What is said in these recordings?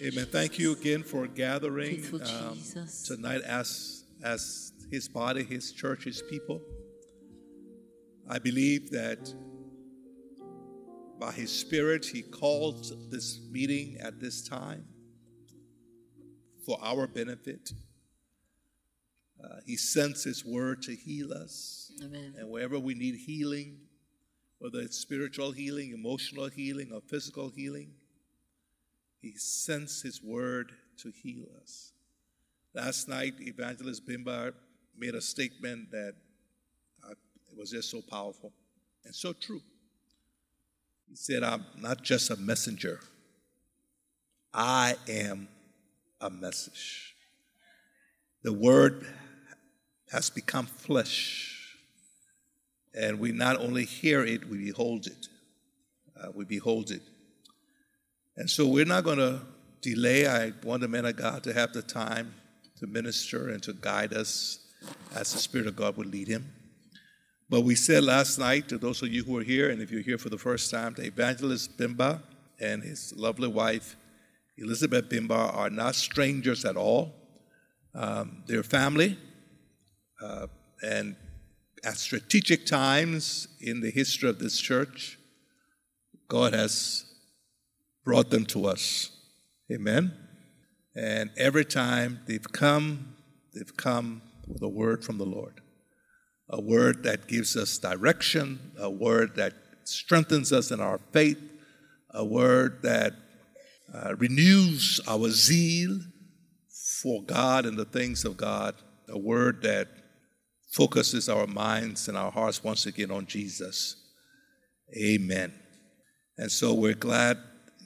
Amen. Thank you again for gathering um, tonight as as His body, His church, His people. I believe that by His Spirit, He called this meeting at this time for our benefit. Uh, he sends His word to heal us, Amen. and wherever we need healing, whether it's spiritual healing, emotional healing, or physical healing, He sends His word to heal us. Last night, Evangelist Bimba made a statement that uh, it was just so powerful and so true. He said, I'm not just a messenger, I am a message. The word has become flesh, and we not only hear it, we behold it. Uh, we behold it. And so we're not going to delay. I want the men of God to have the time to minister and to guide us as the Spirit of God would lead him. But we said last night to those of you who are here, and if you're here for the first time, the evangelist Bimba and his lovely wife, Elizabeth Bimba, are not strangers at all. Um, they're family. Uh, and at strategic times in the history of this church, God has brought them to us. Amen. And every time they've come, they've come with a word from the Lord. A word that gives us direction, a word that strengthens us in our faith, a word that uh, renews our zeal for God and the things of God, a word that focuses our minds and our hearts once again on Jesus. Amen. And so we're glad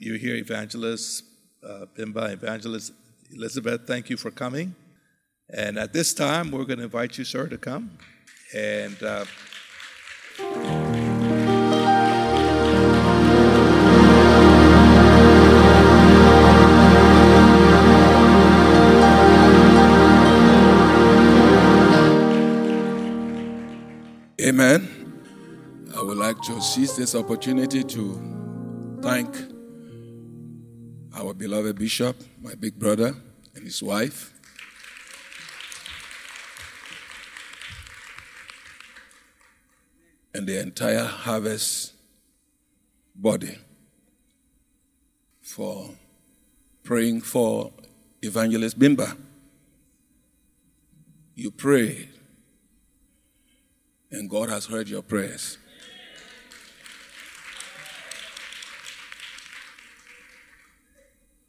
you're here, Evangelist uh, Bimba, Evangelist Elizabeth. Thank you for coming. And at this time, we're going to invite you, sir, to come. And uh, Amen. I would like to seize this opportunity to thank our beloved bishop, my big brother, and his wife. And the entire harvest body for praying for Evangelist Bimba. You prayed and God has heard your prayers.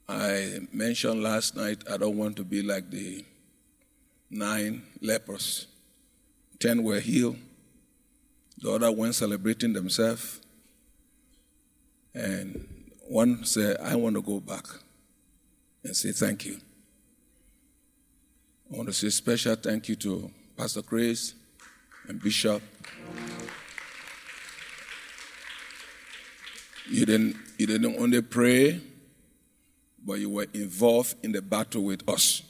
I mentioned last night I don't want to be like the nine lepers. Ten were healed, the other went celebrating themselves, and one said, I want to go back and say thank you. I want to say special thank you to Pastor Chris and Bishop. You didn't, you didn't only pray, but you were involved in the battle with us.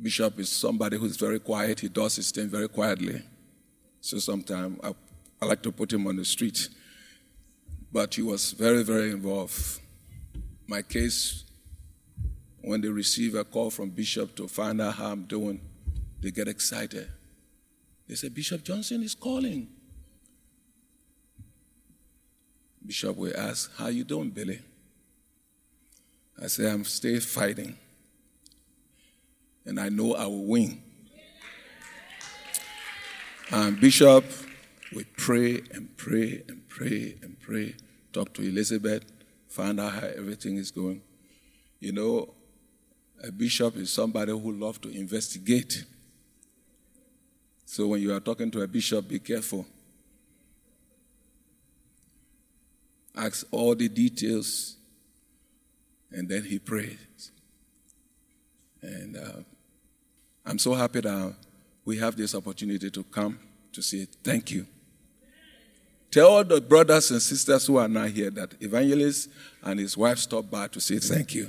Bishop is somebody who's very quiet. He does his thing very quietly. So sometimes I, I like to put him on the street. But he was very, very involved. My case, when they receive a call from Bishop to find out how I'm doing, they get excited. They say, Bishop Johnson is calling. Bishop will ask, How you doing, Billy? I say, I'm still fighting. And I know I will win. And Bishop, we pray and pray and pray and pray. Talk to Elizabeth, find out how everything is going. You know, a bishop is somebody who loves to investigate. So when you are talking to a bishop, be careful. Ask all the details, and then he prays. And uh, I'm so happy that we have this opportunity to come to say thank you. Tell all the brothers and sisters who are not here that Evangelist and his wife stopped by to say thank you.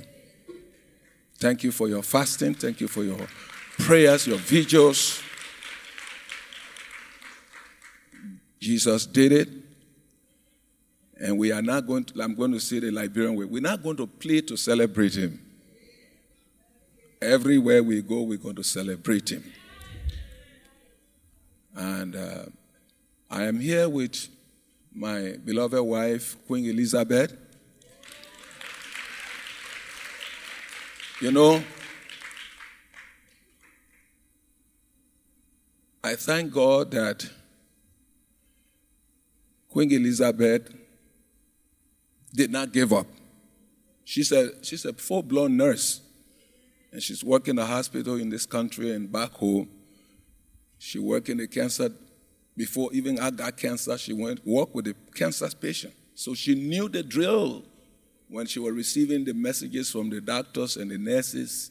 Thank you for your fasting. Thank you for your prayers, your vigils. Jesus did it. And we are not going to, I'm going to say the Liberian way, we're not going to play to celebrate him. Everywhere we go, we're going to celebrate him. And uh, I am here with my beloved wife, Queen Elizabeth. You know, I thank God that Queen Elizabeth did not give up. She's a, she's a full blown nurse, and she's working in a hospital in this country and back home. She worked in the cancer, before even I got cancer, she went work with the cancer patient. So she knew the drill when she was receiving the messages from the doctors and the nurses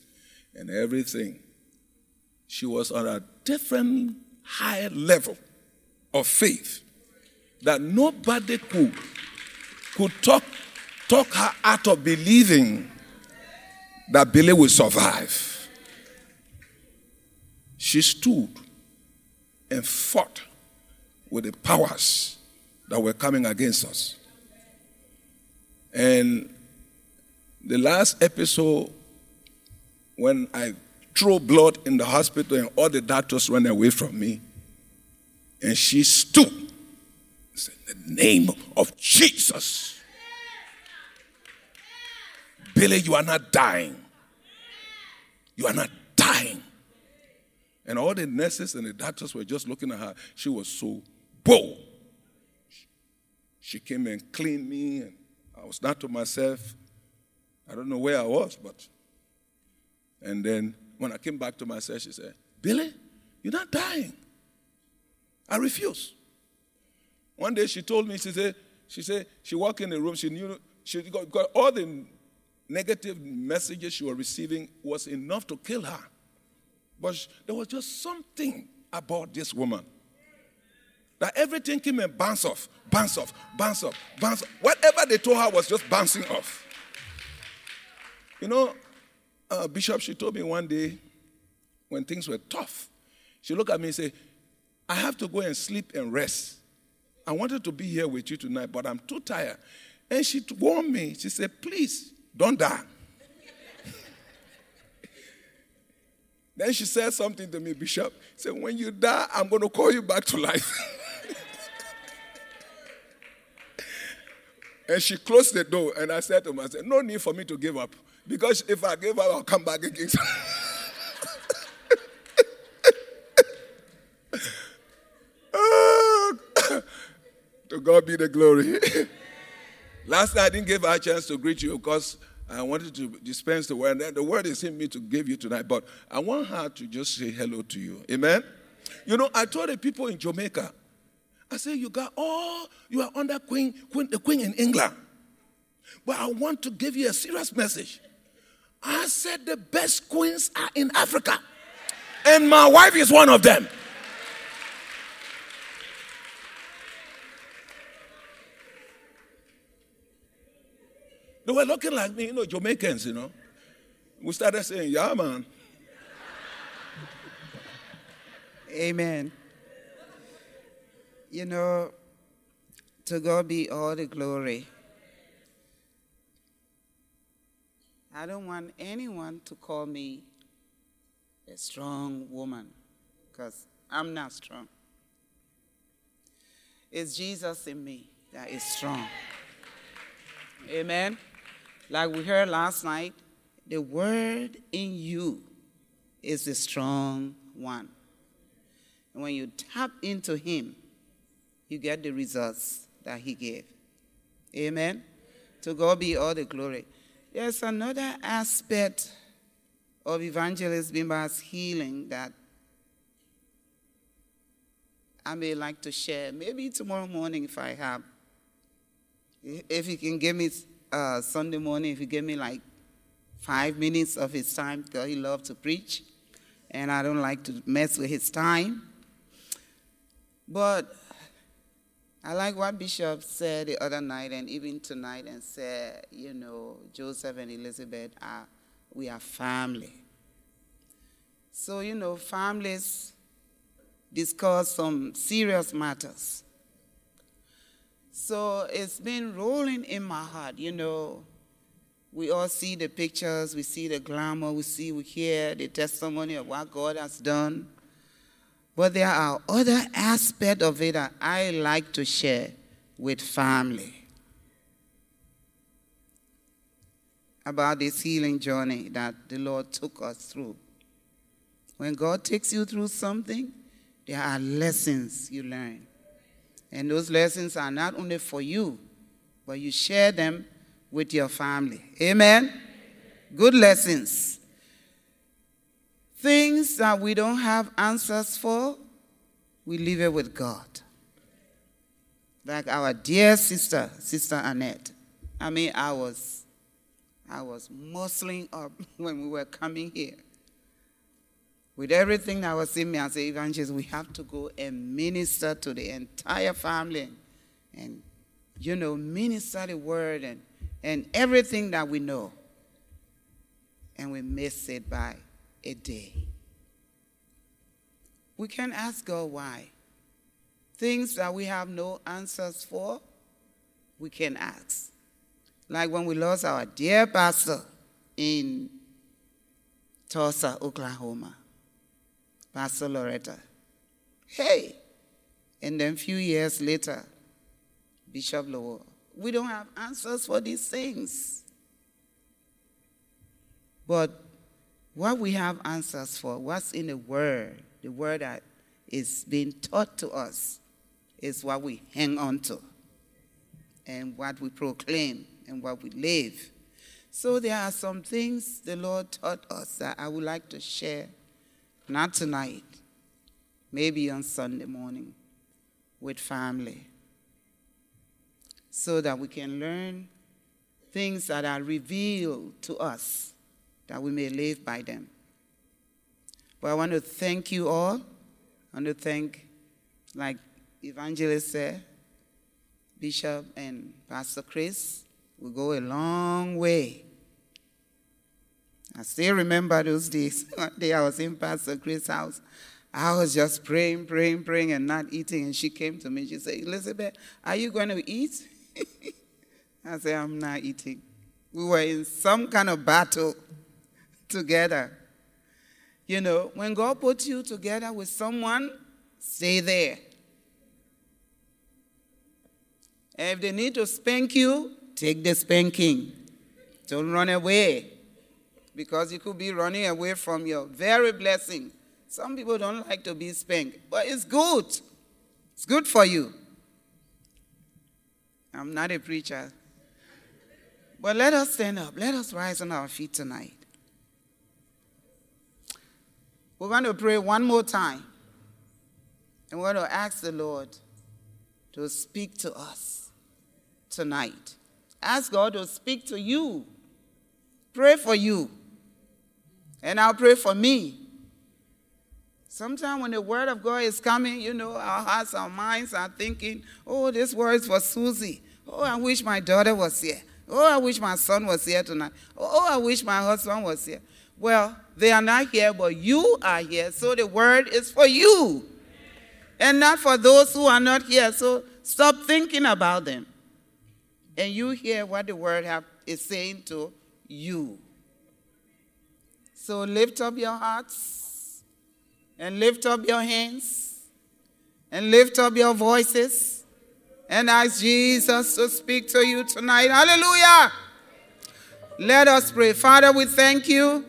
and everything. She was on a different higher level of faith that nobody could, could talk, talk her out of believing that Billy will survive. She stood and fought with the powers that were coming against us. And the last episode, when I threw blood in the hospital and all the doctors ran away from me, and she stood. Said, the name of Jesus. Billy, you are not dying. You are not dying. And all the nurses and the doctors were just looking at her. She was so bold. She came and cleaned me, and I was not to myself. I don't know where I was, but. And then when I came back to myself, she said, Billy, you're not dying. I refuse. One day she told me, she said, she said, she walked in the room, she knew, she got, got all the negative messages she was receiving was enough to kill her. But there was just something about this woman that everything came and bounced off, bounce off, bounce off, bounce off. Whatever they told her was just bouncing off. You know, uh, Bishop, she told me one day when things were tough, she looked at me and said, I have to go and sleep and rest. I wanted to be here with you tonight, but I'm too tired. And she warned me. She said, Please, don't die. then she said something to me, Bishop. She said, When you die, I'm going to call you back to life. and she closed the door, and I said to myself, No need for me to give up. Because if I give up, I'll come back again. to God be the glory. Last night I didn't give her a chance to greet you because I wanted to dispense the word. The word is in me to give you tonight, but I want her to just say hello to you. Amen. You know, I told the people in Jamaica, I said, you got all, you are under queen, queen, the queen in England. But I want to give you a serious message. I said the best queens are in Africa. And my wife is one of them. They were looking like me, you know, Jamaicans, you know. We started saying, yeah, man. Amen. You know, to God be all the glory. I don't want anyone to call me a strong woman because I'm not strong. It's Jesus in me that is strong. Amen. Like we heard last night, the word in you is the strong one. And when you tap into him, you get the results that he gave. Amen. To God be all the glory. There's another aspect of Evangelist Bimba's healing that I may like to share. Maybe tomorrow morning if I have. If he can give me uh, Sunday morning, if he gave me like five minutes of his time, because he loves to preach, and I don't like to mess with his time. But I like what Bishop said the other night and even tonight and said, you know, Joseph and Elizabeth are, we are family. So, you know, families discuss some serious matters. So it's been rolling in my heart, you know. We all see the pictures, we see the glamour, we see, we hear the testimony of what God has done. But there are other aspects of it that I like to share with family about this healing journey that the Lord took us through. When God takes you through something, there are lessons you learn. And those lessons are not only for you, but you share them with your family. Amen? Good lessons. Things that we don't have answers for, we leave it with God. Like our dear sister, Sister Annette. I mean, I was, I was muscling up when we were coming here. With everything that was in me as an evangelist, we have to go and minister to the entire family and, you know, minister the word and, and everything that we know. And we miss it by a day. We can ask God why. Things that we have no answers for, we can ask. Like when we lost our dear pastor in Tulsa, Oklahoma, Pastor Loretta. Hey! And then a few years later, Bishop Lowell. We don't have answers for these things. But what we have answers for, what's in the Word, the Word that is being taught to us, is what we hang on to and what we proclaim and what we live. So there are some things the Lord taught us that I would like to share, not tonight, maybe on Sunday morning with family, so that we can learn things that are revealed to us that we may live by them. But I want to thank you all. I want to thank, like Evangelist said, Bishop and Pastor Chris We go a long way. I still remember those days. One day I was in Pastor Chris' house. I was just praying, praying, praying, and not eating. And she came to me. She said, Elizabeth, are you going to eat? I said, I'm not eating. We were in some kind of battle together. You know, when God puts you together with someone, stay there. If they need to spank you, take the spanking. Don't run away. Because you could be running away from your very blessing. Some people don't like to be spanked, but it's good. It's good for you. I'm not a preacher. But let us stand up. Let us rise on our feet tonight. We're going to pray one more time. And we're going to ask the Lord to speak to us tonight. Ask God to speak to you. Pray for you. And I'll pray for me. Sometimes when the word of God is coming, you know, our hearts, our minds are thinking, oh, this word is for Susie. Oh, I wish my daughter was here. Oh, I wish my son was here tonight. Oh, I wish my husband was here. Well, they are not here, but you are here. So the word is for you and not for those who are not here. So stop thinking about them. And you hear what the word have, is saying to you. So lift up your hearts and lift up your hands and lift up your voices and ask Jesus to speak to you tonight. Hallelujah. Let us pray. Father, we thank you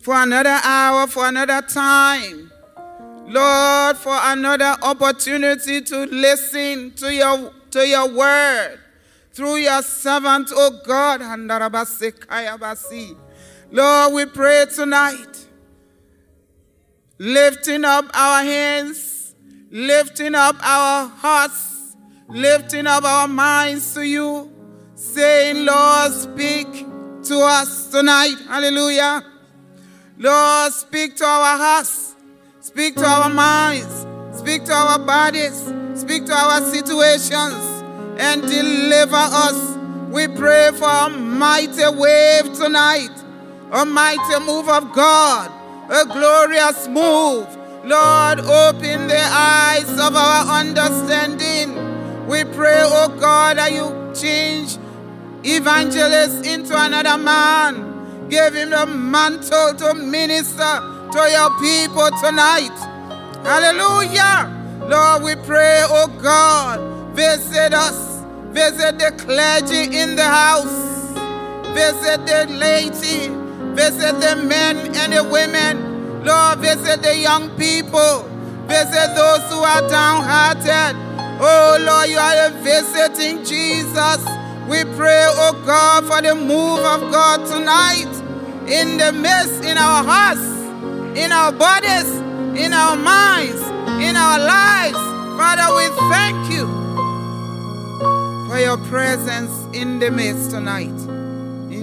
for another hour, for another time. Lord, for another opportunity to listen to your, to your word through your servant, oh God. Lord, we pray tonight, lifting up our hands, lifting up our hearts, lifting up our minds to you, saying, Lord, speak to us tonight. Hallelujah. Lord, speak to our hearts, speak to our minds, speak to our bodies, speak to our situations, and deliver us. We pray for a mighty wave tonight a mighty move of God, a glorious move. Lord, open the eyes of our understanding. We pray, oh God, that you change evangelist into another man. Give him the mantle to minister to your people tonight. Hallelujah. Lord, we pray, oh God, visit us. Visit the clergy in the house. Visit the laity. Visit the men and the women. Lord, visit the young people. Visit those who are downhearted. Oh Lord, you are visiting Jesus. We pray, oh God, for the move of God tonight in the midst, in our hearts, in our bodies, in our minds, in our lives. Father, we thank you for your presence in the midst tonight.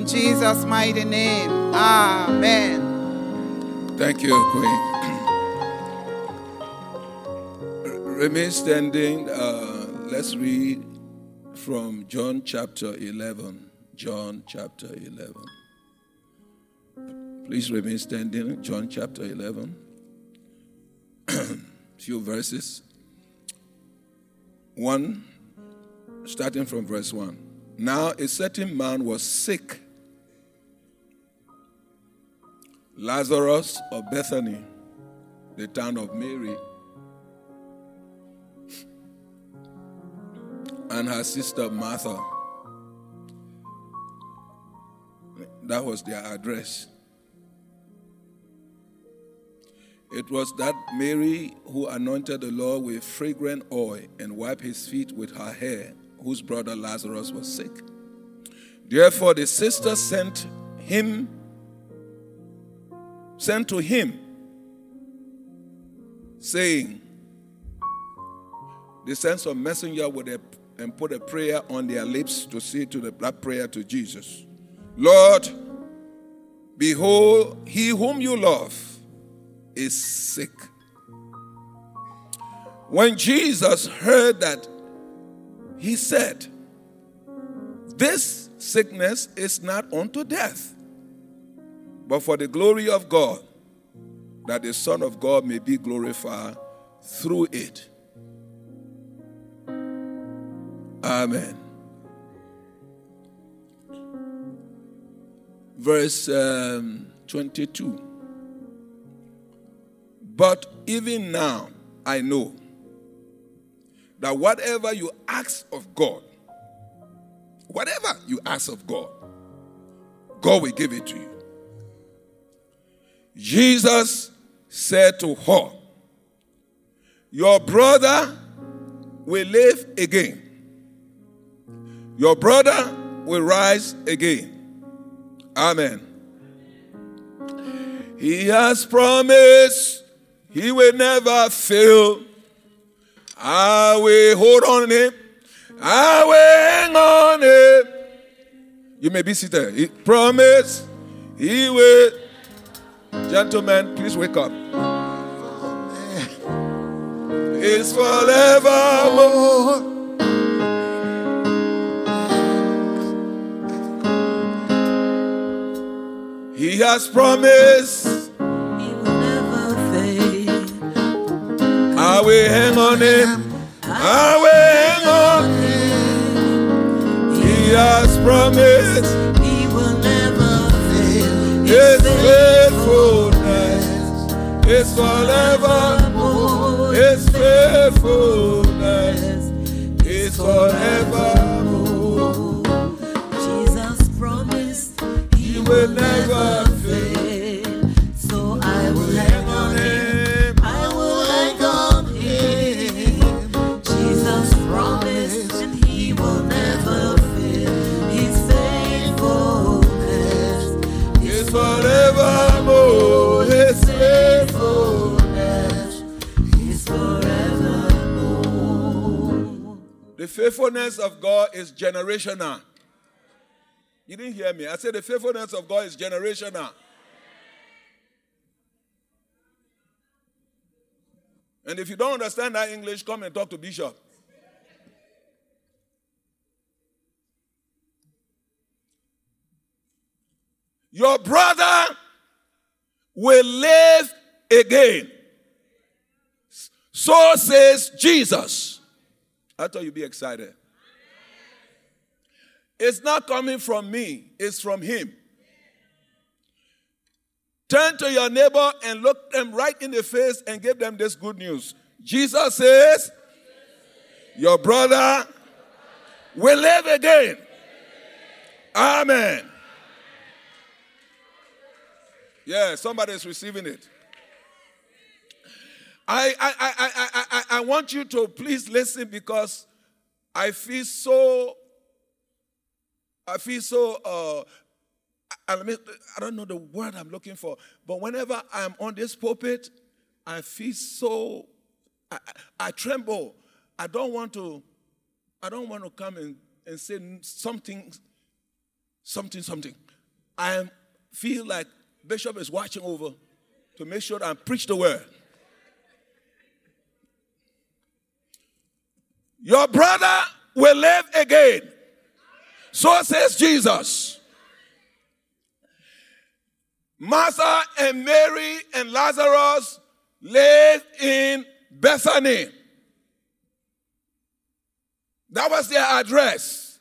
Jesus' mighty name, amen. Thank you, Queen. Remain standing. Uh, let's read from John chapter 11. John chapter 11. Please remain standing. John chapter 11. Few verses. One, starting from verse 1. Now a certain man was sick, Lazarus of Bethany, the town of Mary, and her sister Martha. That was their address. It was that Mary who anointed the Lord with fragrant oil and wiped his feet with her hair, whose brother Lazarus was sick. Therefore the sister sent him sent to him saying they sent some messenger with a and put a prayer on their lips to say to the, that prayer to Jesus Lord, behold, he whom you love is sick. When Jesus heard that, he said, This sickness is not unto death, but for the glory of God, that the Son of God may be glorified through it. Amen. Verse um, 22. But even now, I know that whatever you ask of God, whatever you ask of God, God will give it to you. Jesus said to her, Your brother will live again. Your brother will rise again. Amen. He has promised he will never fail. I will hold on him. I will hang on him. You may be seated. He promised he will. Gentlemen, please wake up. It's forevermore. He has promised. He will never fail. I will hang on him. I will hang on him. He has promised. His faithfulness is forevermore. His faithfulness is forevermore. Jesus promised He will never faithfulness of God is generational. You didn't hear me. I said the faithfulness of God is generational. And if you don't understand that English, come and talk to Bishop. Your brother will live again. So says Jesus. I thought you'd be excited. It's not coming from me, it's from him. Turn to your neighbor and look them right in the face and give them this good news. Jesus says, Your brother will live again. Amen. Yeah, somebody is receiving it. I, I, I want you to please listen because I feel so, I feel so, uh, I, I don't know the word I'm looking for, but whenever I'm on this pulpit, I feel so, I, I, I tremble. I don't want to, I don't want to come and, and say something, something, something. I feel like Bishop is watching over to make sure I preach the word. Your brother will live again. So says Jesus. Martha and Mary and Lazarus lived in Bethany. That was their address.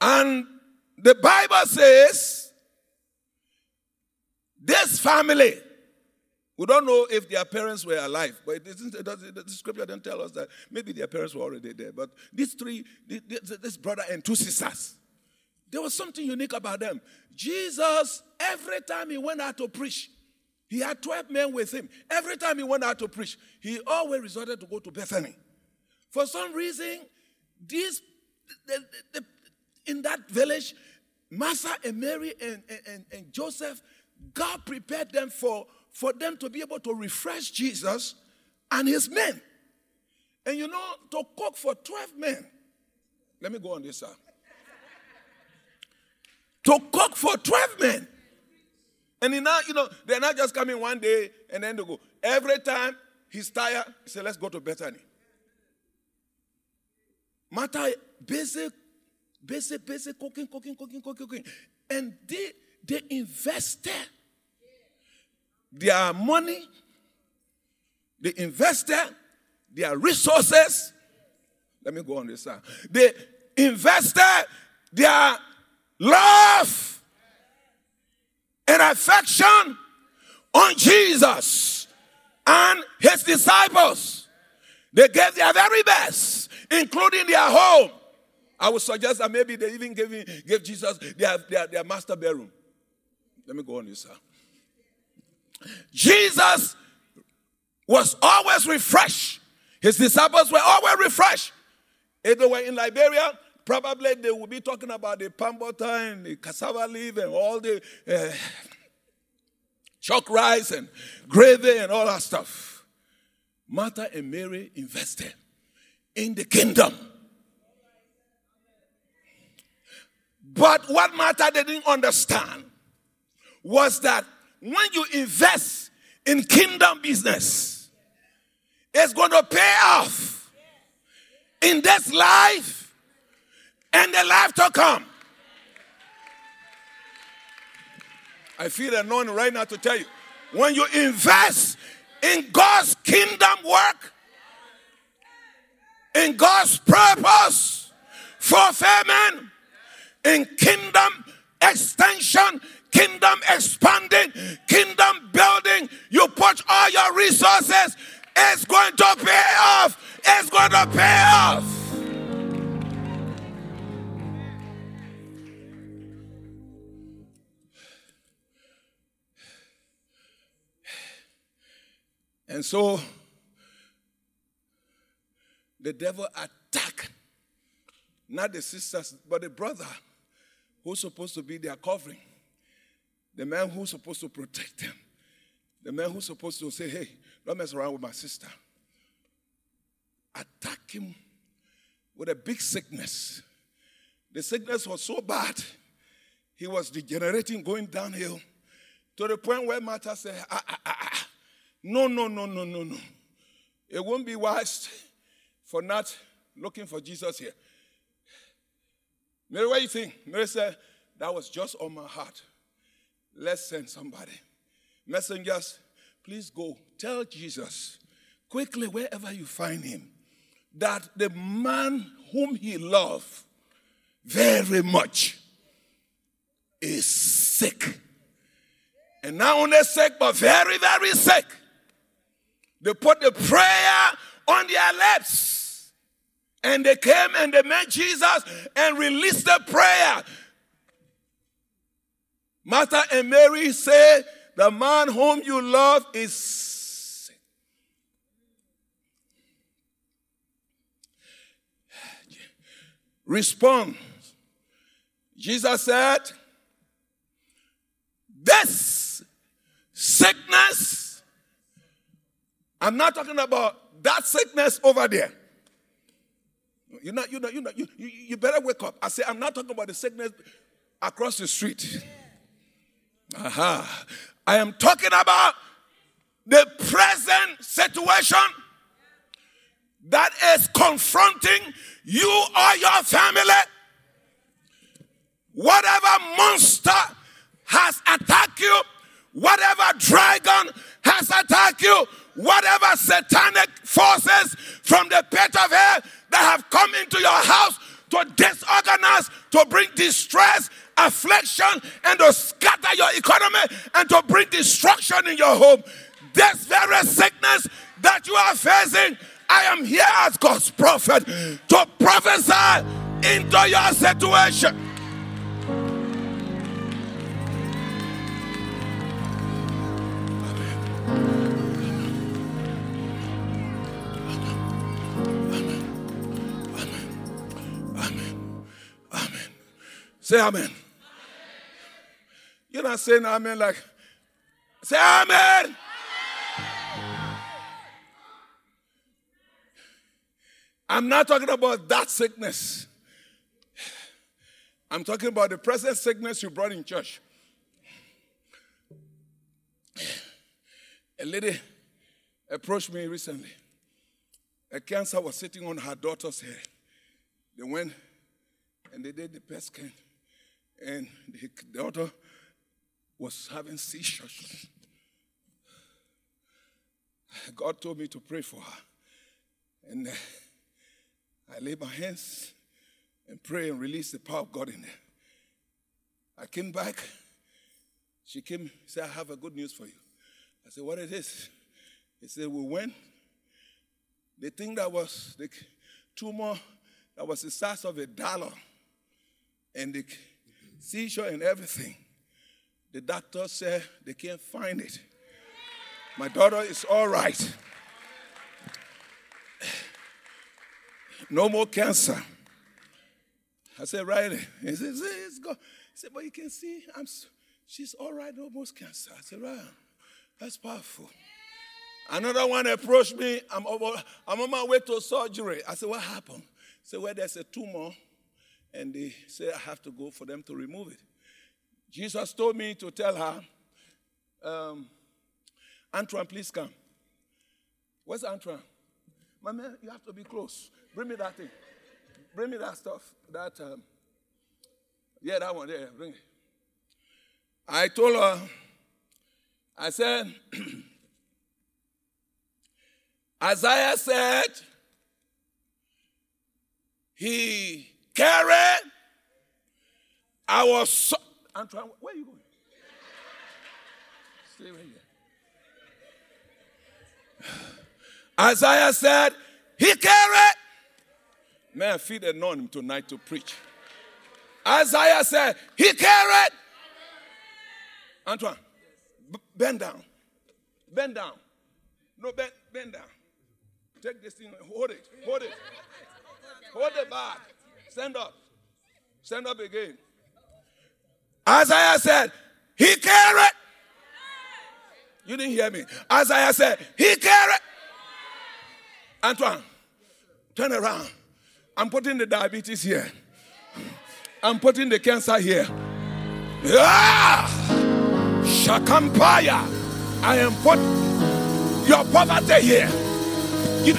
And the Bible says this family we don't know if their parents were alive, but it isn't, it doesn't, the scripture doesn't tell us that. Maybe their parents were already there. But these three, this brother and two sisters, there was something unique about them. Jesus, every time he went out to preach, he had 12 men with him. Every time he went out to preach, he always resorted to go to Bethany. For some reason, these, the, the, the, in that village, Martha and Mary and, and, and Joseph, God prepared them for for them to be able to refresh Jesus and his men. And you know, to cook for 12 men. Let me go on this side. to cook for 12 men. And now, you know, they're not just coming one day and then they go. Every time he's tired, he said, let's go to Bethany. Matter basic, basic, basic cooking, cooking, cooking, cooking, cooking. And they they invested their money, they invested their resources. Let me go on this side. They invested their love and affection on Jesus and his disciples. They gave their very best, including their home. I would suggest that maybe they even gave, gave Jesus their, their, their master bedroom. Let me go on this side. Jesus was always refreshed. His disciples were always refreshed. If they were in Liberia, probably they would be talking about the palm butter and the cassava leaf and all the uh, check rice and gravy and all that stuff. Martha and Mary invested in the kingdom. But what Martha didn't understand was that when you invest in kingdom business, it's going to pay off in this life and the life to come. I feel anointed right now to tell you when you invest in God's kingdom work, in God's purpose, fulfillment, in kingdom extension, kingdom expanding, kingdom building, you put all your resources, it's going to pay off. It's going to pay off. And so the devil attacked not the sisters, but the brother who's supposed to be their covering. The man who's supposed to protect them. The man who's supposed to say, hey, don't mess around with my sister. Attack him with a big sickness. The sickness was so bad, he was degenerating, going downhill to the point where Martha said, ah, ah, ah, ah. No, no, no, no, no, no. It won't be wise for not looking for Jesus here. Mary, what do you think? Mary said, That was just on my heart. Let's send somebody. Messengers, please go. Tell Jesus quickly, wherever you find him, that the man whom he loved very much is sick. And not only sick, but very, very sick. They put the prayer on their lips. And they came and they met Jesus and released the prayer. Martha and Mary said, The man whom you love is sick. Respond. Jesus said, This sickness, I'm not talking about that sickness over there. You know, you know, you know, you, you, you better wake up. I say, I'm not talking about the sickness across the street. Aha. I am talking about the present situation that is confronting you or your family. Whatever monster has attacked you, whatever dragon has attacked you, whatever satanic forces from the pit of hell that have come into your house to disorganize, to bring distress, affliction, and to scatter your economy and to bring destruction in your home. This very sickness that you are facing, I am here as God's prophet to prophesy into your situation. Say amen. You're not saying amen like, say amen. I'm not talking about that sickness. I'm talking about the present sickness you brought in church. A lady approached me recently. A cancer was sitting on her daughter's head. They went and they did the PET scan, and the daughter was having seizures. God told me to pray for her. And uh, I laid my hands and pray and release the power of God in there. I came back. She came, said, I have a good news for you. I said, What it is? He said, We went. The thing that was the tumor that was the size of a dollar and the seizure and everything. The doctor said they can't find it. My daughter is all right. No more cancer. I said, right. He said, it's go. He said, but you can see, I'm, she's all right, no more cancer. I said, right. That's powerful. Another one approached me. I'm, over, I'm on my way to surgery. I said, what happened? He said, well, there's a tumor. And they said, I have to go for them to remove it. Jesus told me to tell her, um, please come. Where's Antoine? My man, you have to be close. Bring me that thing. Bring me that stuff. That, um, yeah, that one there. Bring it. I told her, I said, Isaiah said, he carried our Antoine, where are you going? Stay right here. Isaiah said, He carried. May I feed anoint him tonight to preach. Isaiah said, He carried. Antoine, b- bend down. Bend down. No, bend, bend down. Take this thing, hold it, hold it. Hold it back. Stand up. Stand up again. Isaiah said, He carried. You didn't hear me. Isaiah said, He carried. Antoine, turn around. I'm putting the diabetes here. I'm putting the cancer here. Ah! Shakampaya. I am put your poverty here. You,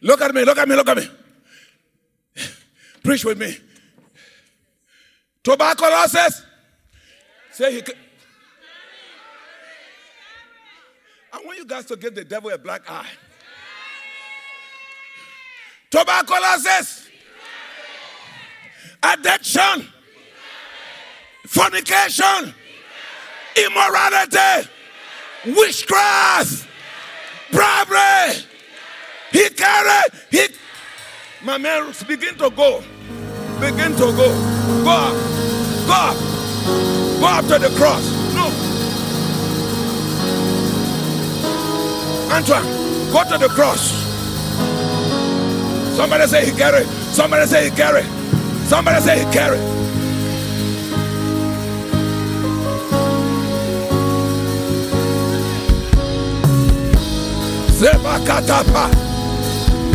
Look at me, look at me, look at me. Preach with me. Tuberculosis. Say he. ca- I want you guys to give the devil a black eye. Tuberculosis. Addiction. Fornication. Immorality. Witchcraft. Bribery. He carried. He. My man, begin to go. Begin to go. Go up. Go up. Go up to the cross. No. Antoine, go to the cross. Somebody say he carried. Somebody say he carried. Somebody say he carry. Zebakatapa.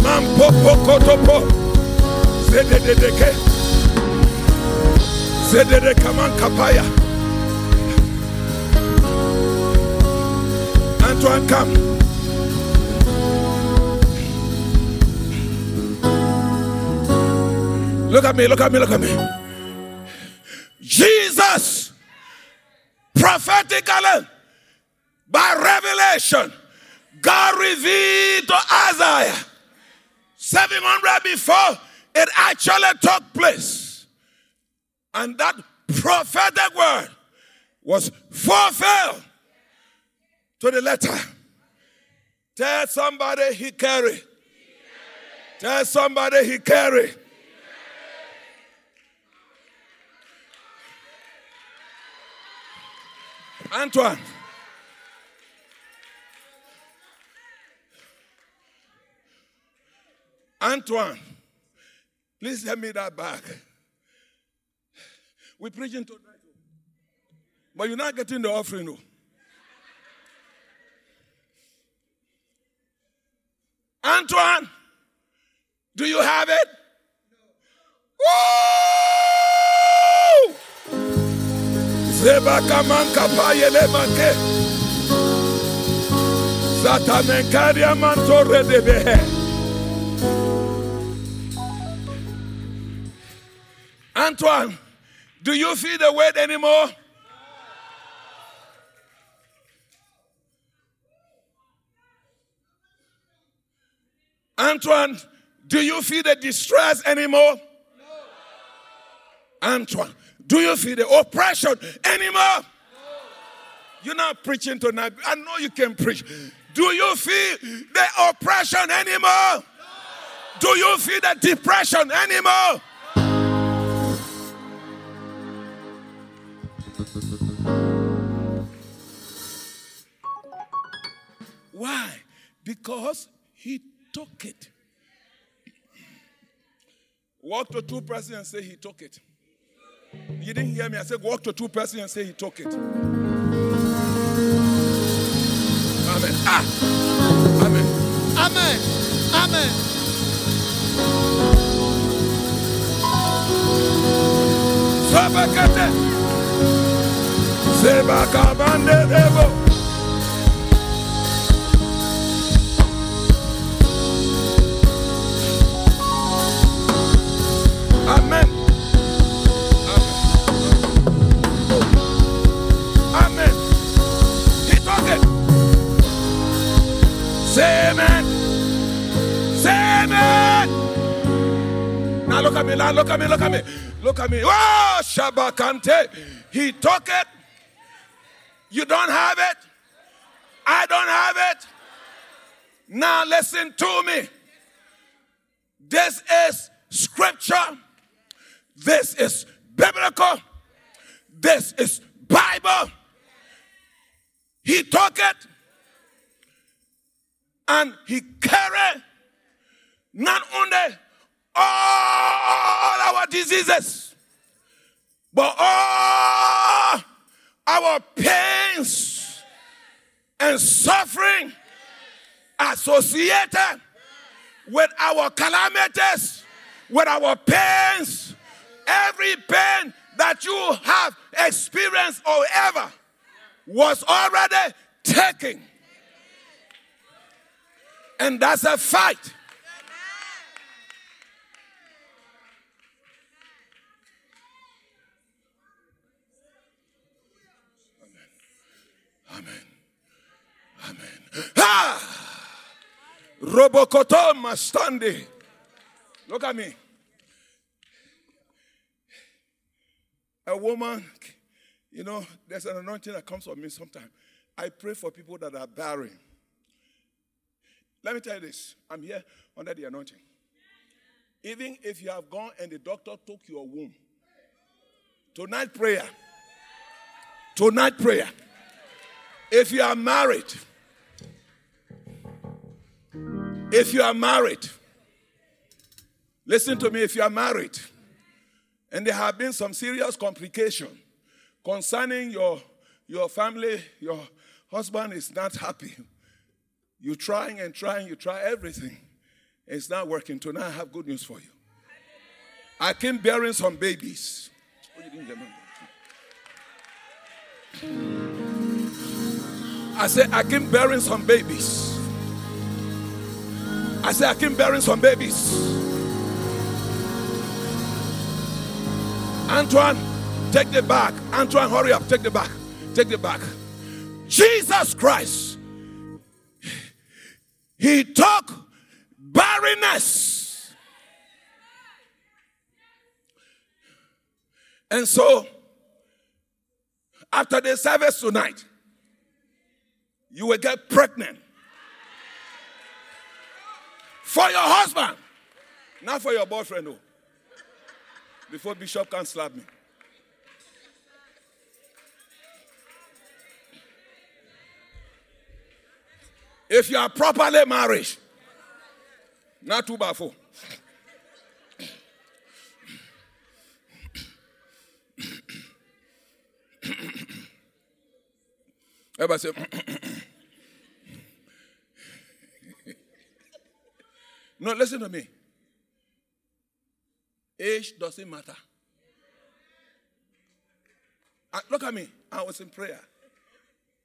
Mampopokotopo. Zedededeke. Zedede kaman kapaya. Antoine, come. Look at me, look at me, look at me. Jesus, prophetically, by revelation, God revealed to Isaiah 700 before it actually took place. And that prophetic word was fulfilled to the letter. Tell somebody he carry. Tell somebody he carry. Antoine. Antoine, please hand me that back. We're preaching tonight. Oh. But you're not getting the offering. No. Antoine, do you have it? Woo! Antoine, do you feel the weight anymore? Antoine, do you feel the distress anymore? Antoine, do you feel the oppression anymore? You're not preaching tonight. I know you can preach. Do you feel the oppression anymore? Do you feel the depression anymore? Why? Because he took it. Walk to two persons and say he took it. You didn't hear me. I said walk to two persons and say he took it. Amen. Ah. Amen. Amen. Amen. Sabakate. Sebakabande devo. At me, look at me, look at me. Look at me. Oh, Shabakante. He took it. You don't have it. I don't have it. Now listen to me. This is scripture. This is biblical. This is Bible. He took it and he carried not only all our diseases, but all our pains and suffering associated with our calamities, with our pains, every pain that you have experienced or ever was already taken. And that's a fight. Amen. Amen. Ah! Ha! Robokotoma standi. Look at me. A woman, you know, there's an anointing that comes on me sometimes. I pray for people that are barren. Let me tell you this I'm here under the anointing. Even if you have gone and the doctor took your womb, tonight prayer. Tonight prayer. If you are married, if you are married, listen to me. If you are married, and there have been some serious complication concerning your your family, your husband is not happy. You're trying and trying, you try everything. It's not working. Tonight, I have good news for you. I came bearing some babies. Oh, I said, I came bearing some babies. I said, I came bearing some babies. Antoine, take the bag. Antoine, hurry up. Take the bag. Take the bag. Jesus Christ. He took barrenness. And so, after the service tonight, you will get pregnant for your husband, not for your boyfriend. No. Before Bishop can slap me. If you are properly married, not two by four. Everybody say, no, listen to me. Age doesn't matter. Uh, look at me. I was in prayer.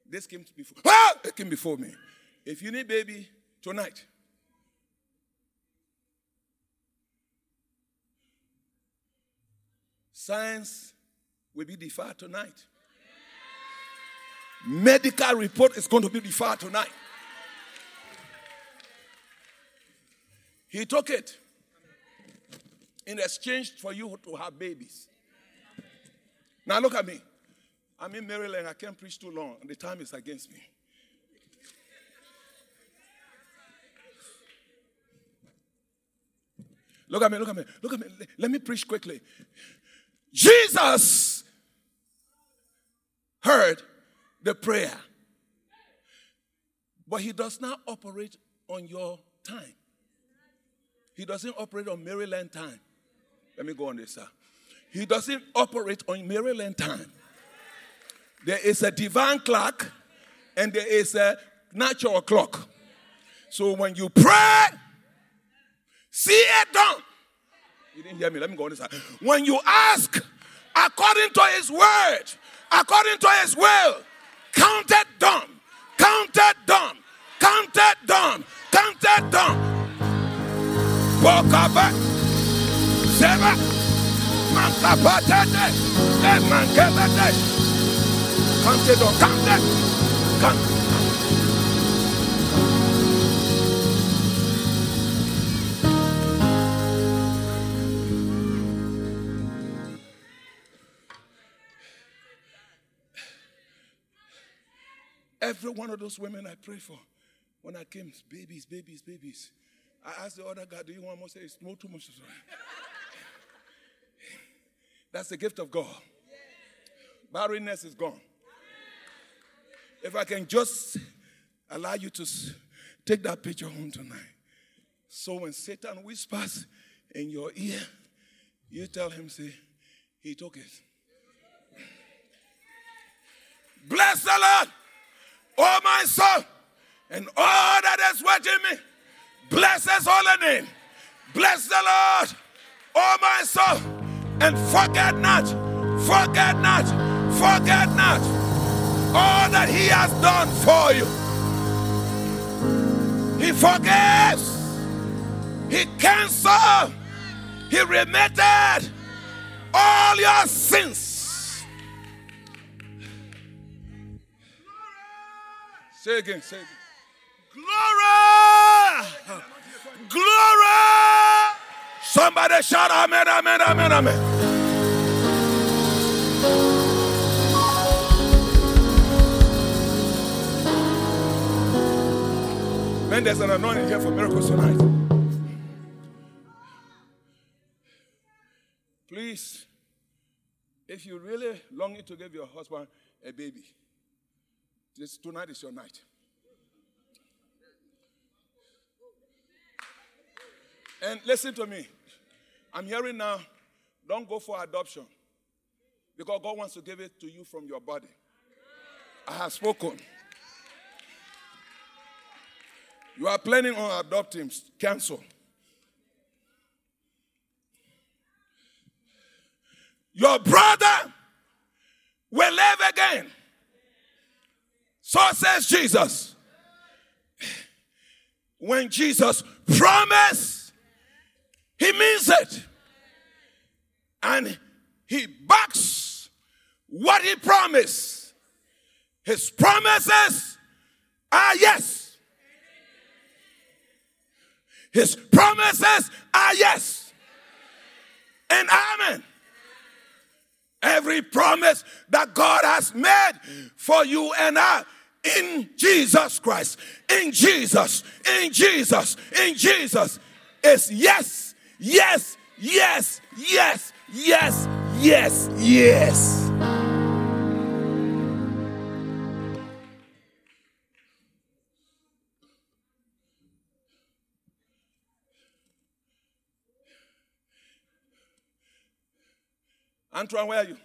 This came before. Ah! It came before me. If you need baby tonight, science will be deferred tonight. Medical report is going to be deferred tonight. He took it in exchange for you to have babies. Now look at me. I'm in Maryland. I can't preach too long, the time is against me. Look at me, look at me, look at me. Let me preach quickly. Jesus heard the prayer, but he does not operate on your time. He doesn't operate on Maryland time. Let me go on this, sir. He doesn't operate on Maryland time. There is a divine clock and there is a natural clock. So when you pray, see it done. You didn't hear me. Let me go on this side. When you ask according to his word, according to his will, count it done. Count it done. Count it done. Count it done. Walk up. Seba. Mankapatete. Emankebete. Every one of those women I prayed for, when I came, babies, babies, babies. I asked the other guy, Do you want more? Say, It's no too much. That's the gift of God. Barrenness is gone. If I can just allow you to take that picture home tonight. So when Satan whispers in your ear, you tell him, say, he took it. Bless the Lord, oh my soul, and all that is within me. Bless his holy name. Bless the Lord, oh my soul, and forget not, forget not, forget not all that he has done for you. He forgives, he cancels, he remitted all your sins. Say again, say again. Glory! Glory! Somebody shout amen, amen, amen, amen. Man, there's an anointing here for miracles tonight. Please, if you really longing to give your husband a baby, this tonight is your night. And listen to me. I'm hearing now, don't go for adoption. Because God wants to give it to you from your body. I have spoken. You are planning on adopting, cancel. Your brother will live again. So says Jesus. When Jesus promised, he means it. And he backs what he promised. His promises are yes. His promises are yes and amen. Every promise that God has made for you and I in Jesus Christ, in Jesus, in Jesus, in Jesus is yes, yes, yes, yes, yes, yes, yes. Antoine, where are you?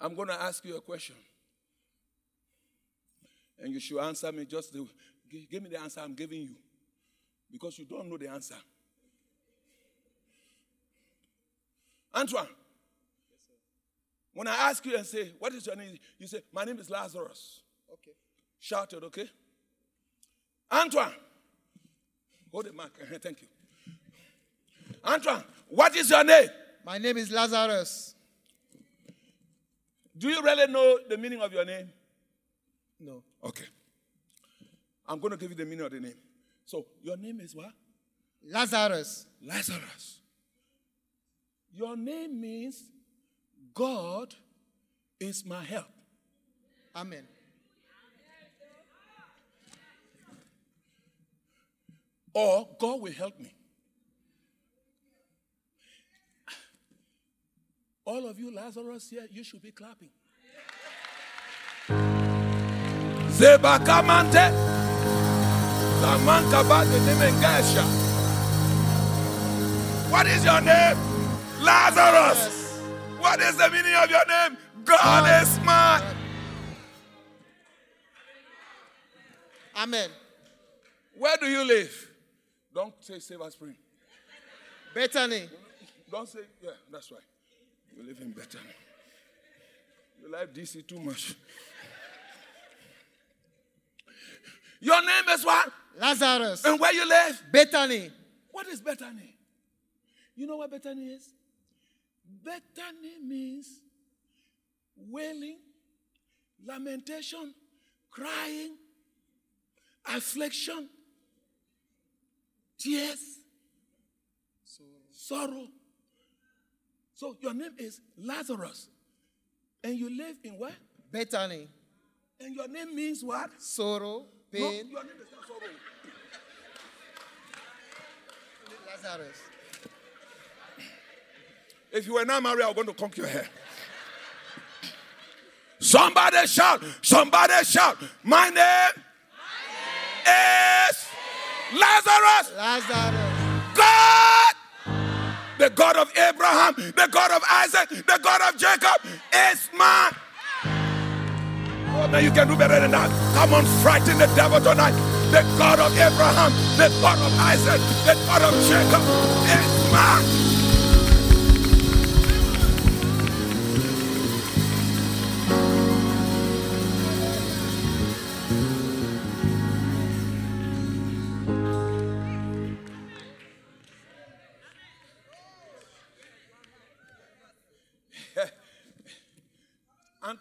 I'm going to ask you a question. And you should answer me just the, give me the answer I'm giving you. Because you don't know the answer. Antoine. When I ask you and say, What is your name? You say, My name is Lazarus. Okay. Shout it, okay? Antoine. Hold the mic. Uh-huh, Thank you. Antoine, what is your name? My name is Lazarus. Do you really know the meaning of your name? No. Okay. I'm going to give you the meaning of the name. So, your name is what? Lazarus. Lazarus. Your name means God is my help. Amen. Or God will help me. All of you Lazarus here, you should be clapping. Zebakamante. What is your name? Lazarus. What is the meaning of your name? God is mine. Amen. Where do you live? Don't say Silver Spring. Bethany. Don't say, yeah, that's right. You live in Bethany. You like DC too much. Your name is what? Lazarus. And where you live? Bethany. What is Bethany? You know what Bethany is? Bethany means wailing, lamentation, crying, affliction, tears, sorrow. So your name is Lazarus. And you live in what? Bethany. And your name means what? Sorrow. No, Pain. your name is not sorrow. Lazarus. If you were not married, I'm going to conk your hair. Somebody shout, somebody shout. My name is Lazarus. Lazarus. The God of Abraham, the God of Isaac, the God of Jacob is mine. Oh man, you can do better than that. Come on, frighten the devil tonight. The God of Abraham, the God of Isaac, the God of Jacob is mine.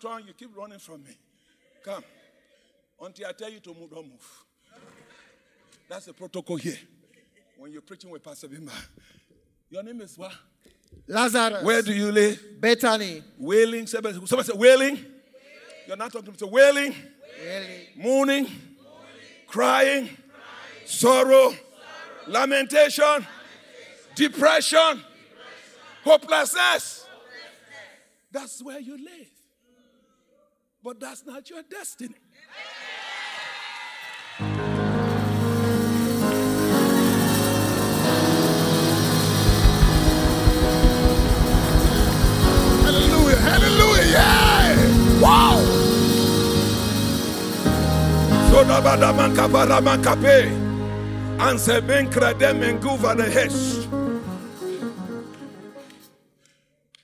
Antoine, you keep running from me. Come. Until I tell you to move, don't move. That's the protocol here. When you're preaching with Pastor Bimba. Your name is what? Lazarus. Where do you live? Bethany. Wailing. Somebody somebody say wailing. You're not talking to me. Say wailing, Really? mourning, crying, Crying. sorrow, Sorrow. lamentation, Lamentation. depression, Depression. Hopelessness. hopelessness. That's where you live. But that's not your destiny. Hallelujah, hallelujah, yeah! Wow! Mankape. Anse ben krede menguva de hesh.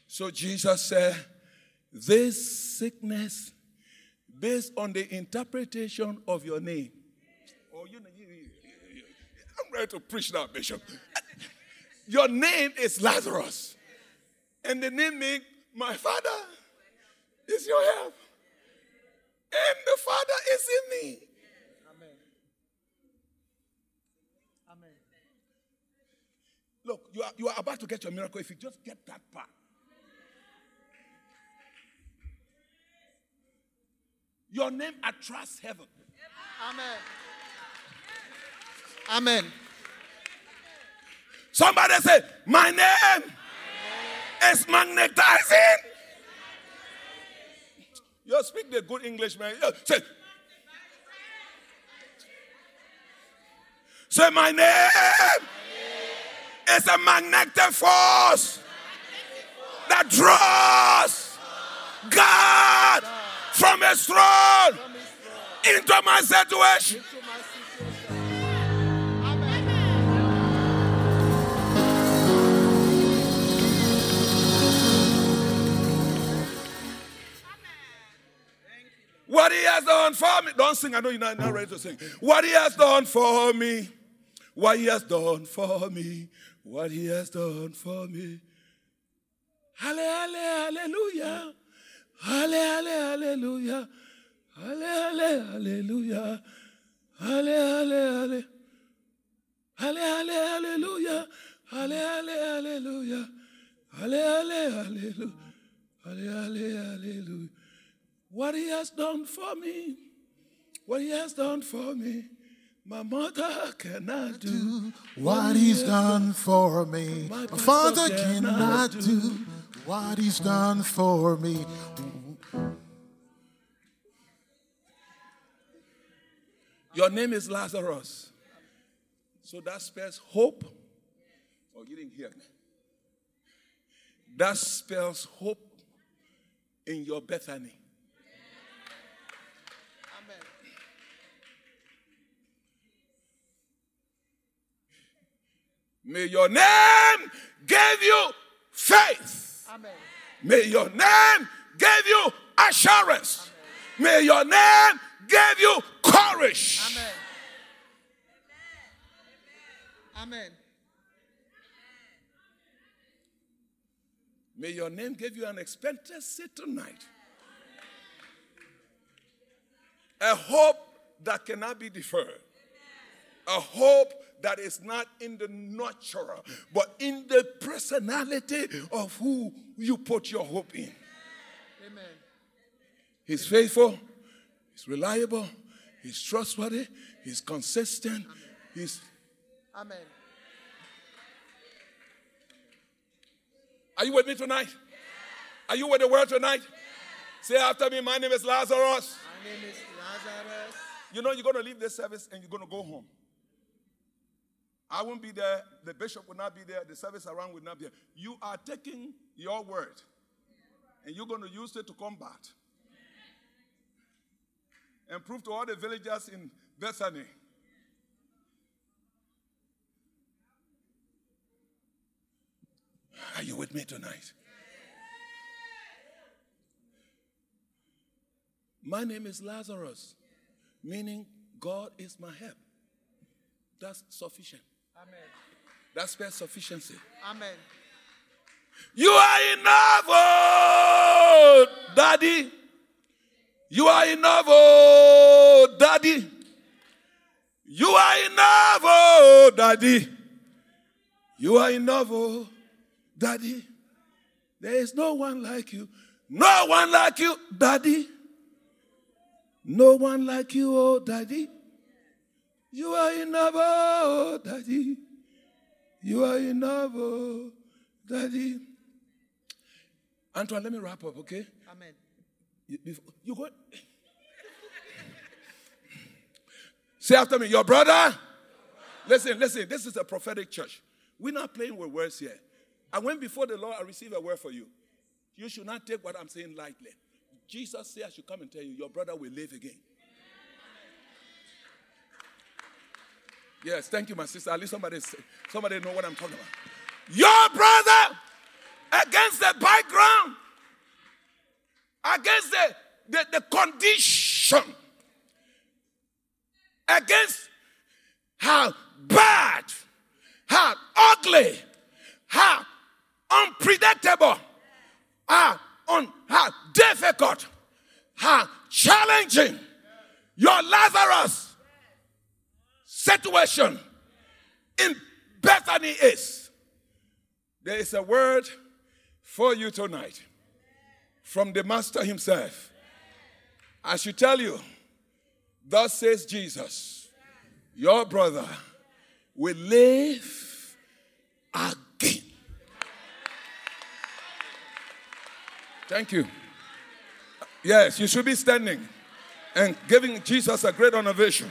So Jesus said, This sickness, based on the interpretation of your name. Oh, you I'm ready to preach now, Bishop. Your name is Lazarus. And the name means, My Father is your help. And the Father is in me. Amen. Amen. Look, you are, you are about to get your miracle if you just get that part. Your name attracts heaven. Amen. Amen. Somebody say, My name is magnetizing. You speak the good English, man. Say, say, My name is a magnetic force that draws God from his throne into my situation. What he has done for me. Don't sing. I know you're not, not ready to sing. What he has done for me. What he has done for me. What he has done for me. Halle, halle, hallelujah. Halle, halle, hallelujah. Halle, halle, hallelujah. Halle, halle, halle. Halle, halle, hallelujah. Halle, halle, hallelujah. Halle, halle, hallelujah. Halle, halle, hallelujah. What he has done for me, what he has done for me, my mother cannot do. What he's done for me. My father cannot do what he's done for me. Your name is Lazarus. So that spells hope. Oh, you didn't hear me. That spells hope in your Bethany. Amen. May your name give you faith. Amen. May your name give you assurance. Amen. May your name give you courage. Amen. Amen. May your name give you an expectancy tonight. A hope that cannot be deferred. A hope that is not in the natural, but in the personality of who you put your hope in. Amen. He's faithful, he's reliable, he's trustworthy, he's consistent, he's Amen. Are you with me tonight? Are you with the word tonight? Say after me, my name is Lazarus. My name is Lazarus. You know, you're going to leave this service and you're going to go home. I won't be there. The bishop will not be there. The service around will not be there. You are taking your word and you're going to use it to combat and prove to all the villagers in Bethany Are you with me tonight? My name is Lazarus, meaning God is my help. That's sufficient. Amen. That spells sufficiency. Amen. You are enough, oh, Daddy. You are enough, oh, daddy. You are enough, oh, daddy. You are enough, oh, daddy. There is no one like you. No one like you, daddy. No one like you, oh, daddy. You are enough, oh, daddy. You are enough, oh, daddy. Antoine, let me wrap up, okay? You go. Say after me, your brother. Listen, listen. This is a prophetic church. We're not playing with words here. I went before the Lord. I received a word for you. You should not take what I'm saying lightly. Jesus said, I should come and tell you, your brother will live again. Yes, thank you, my sister. At least somebody, somebody know what I'm talking about. Your brother against the background, against the, the, the condition, against how bad, how ugly, how unpredictable, how, un, how difficult, how challenging your Lazarus situation in Bethany is. There is a word for you tonight from the Master Himself. I should tell you, thus says Jesus, your brother will live again. Thank you. Yes, you should be standing and giving Jesus a great innovation.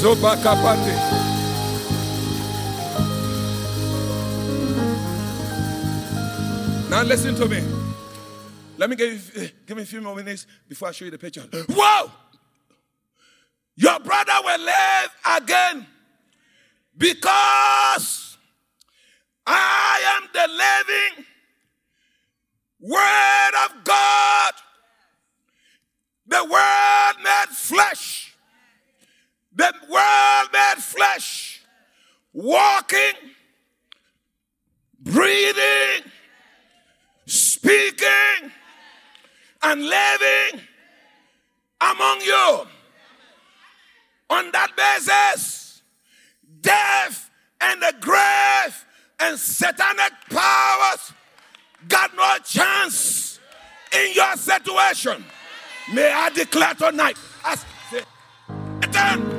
Zobakapande. Now listen to me. Let me give you, give me a few more minutes before I show you the picture. Whoa! Your brother will live again because I am the living Word of God. The Word made flesh. The Word made flesh. Walking, breathing, speaking, and living among you. On that basis, death and the grave and satanic powers got no chance in your situation. May I declare tonight, as Satan,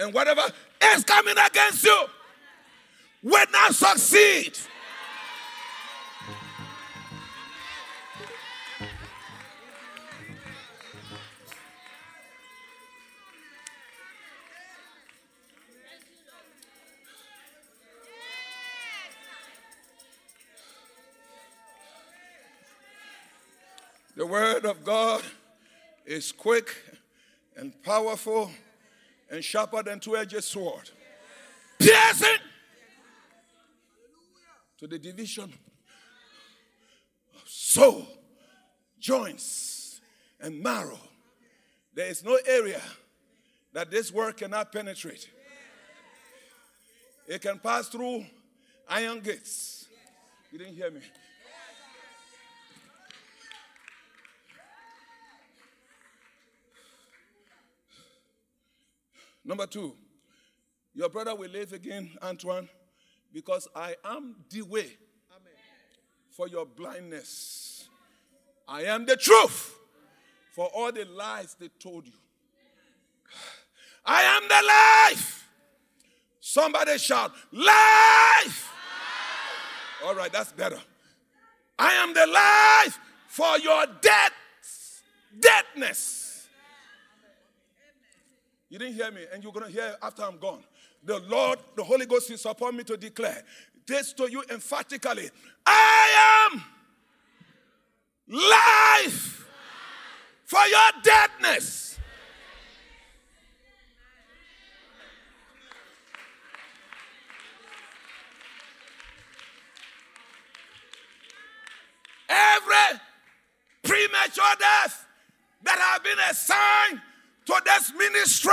and whatever is coming against you will not succeed. The word of God is quick and powerful and sharper than two-edged sword. Piercing to the division of soul, joints, and marrow. There is no area that this word cannot penetrate. It can pass through iron gates. You didn't hear me. Number two, your brother will live again, Antoine, because I am the way for your blindness. I am the truth for all the lies they told you. I am the life. Somebody shout, life. All right, that's better. I am the life for your death, deadness. You didn't hear me, and you're going to hear after I'm gone. The Lord, the Holy Ghost is upon me to declare this to you emphatically I am life for your deadness. Every premature death that have been assigned to this ministry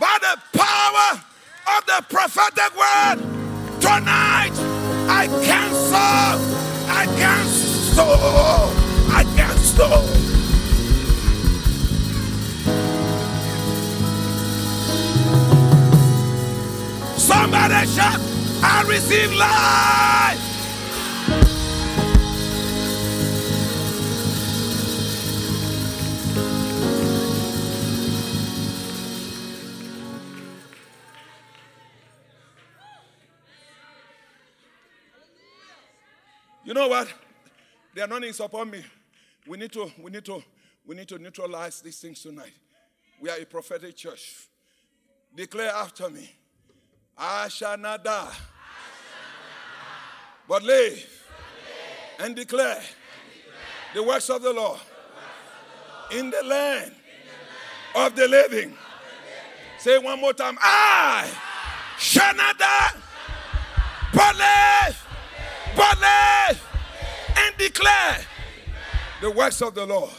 by the power of the prophetic word, tonight I cancel, I cancel, I cancel. Somebody shout, I receive life. You know what? The anointing is upon me. We need to, we need to, we need to neutralize these things tonight. We are a prophetic church. Declare after me. I shall not die, but live and declare the works of the Lord in the land of the living. Say one more time. I shall not die, but live, but live and declare the works of the Lord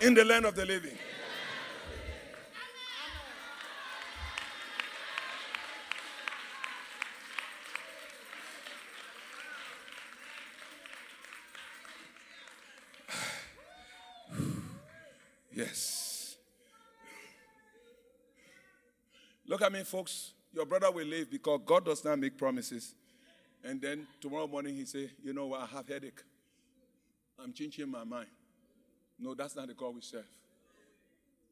in the land of the living. Yes. Look at me, folks. Your brother will live because God does not make promises. And then tomorrow morning he say, you know what, I have headache. I'm changing my mind. No, that's not the God we serve.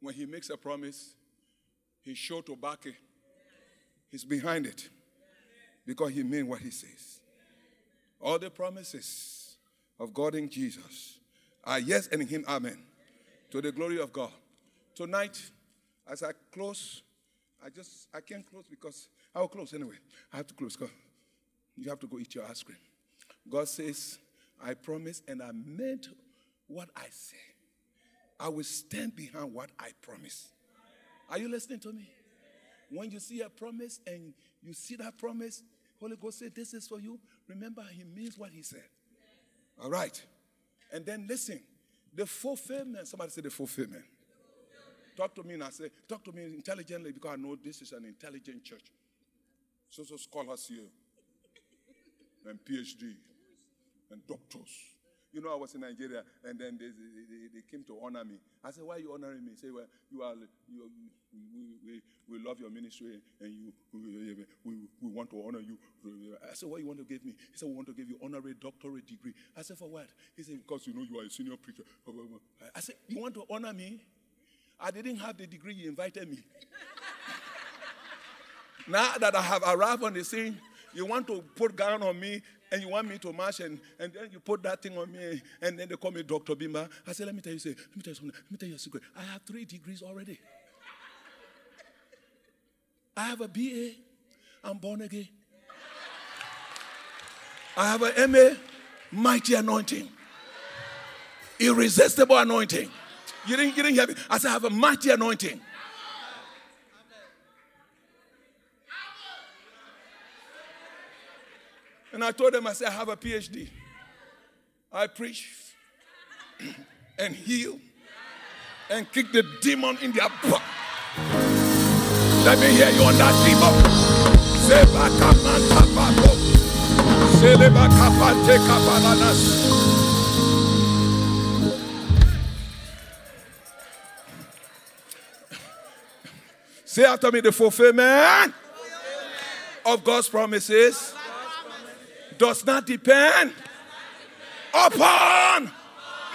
When he makes a promise, he's sure to back it. He's behind it because he means what he says. All the promises of God in Jesus are yes and in him, amen. To the glory of God. Tonight, as I close, I just I can't close because I'll close anyway. I have to close. Go. You have to go eat your ice cream. God says, I promise and I meant what I say. I will stand behind what I promise. Are you listening to me? When you see a promise and you see that promise, Holy Ghost said, This is for you. Remember, He means what He said. All right. And then listen, the fulfillment. Somebody say the fulfillment. Talk to me and I say, talk to me intelligently because I know this is an intelligent church. So, so scholars here, and PhD, and doctors. You know, I was in Nigeria, and then they, they, they, came to honor me. I said, "Why are you honoring me?" Said, "Well, you are, you, we, we, we love your ministry, and you, we, we, we want to honor you." I said, "What you want to give me?" He said, "We want to give you honorary doctorate degree." I said, "For what?" He said, "Because you know you are a senior preacher." I said, "You want to honor me?" I didn't have the degree you invited me. now that I have arrived on the scene, you want to put gown on me and you want me to march and, and then you put that thing on me and then they call me Dr. Bimba. I said, let me tell you, say, let me tell you something. Let me tell you a secret. I have three degrees already. I have a BA. I'm born again. I have an MA, mighty anointing. Irresistible anointing. You didn't, you didn't hear me. I said, I have a mighty anointing. And I told them, I said, I have a PhD. I preach and heal and kick the demon in their butt. Let me hear you on that demon. Say after me the fulfillment of God's promises does not depend upon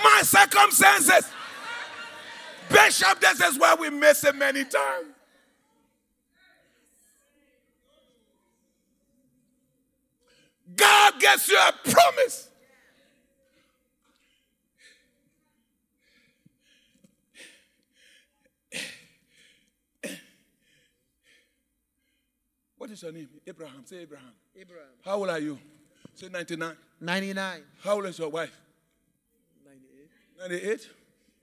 my circumstances. Bishop, this is where we miss it many times. God gives you a promise. What is your name? Abraham. Say Abraham. Abraham. How old are you? Say 99. 99. How old is your wife? 98. 98?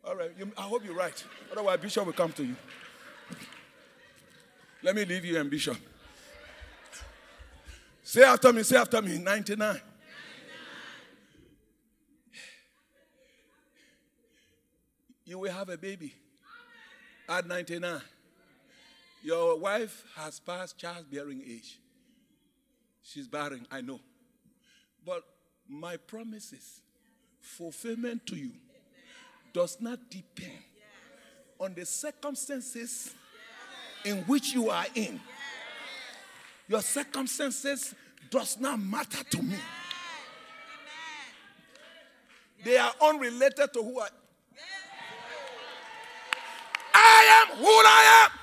All right. You, I hope you're right. Otherwise, Bishop will come to you. Let me leave you and Bishop. Say after me, say after me, 99. You will have a baby at 99. Your wife has passed childbearing age. She's barren, I know. But my promises, fulfillment to you, does not depend on the circumstances in which you are in. Your circumstances does not matter to me. They are unrelated to who I I am who I am.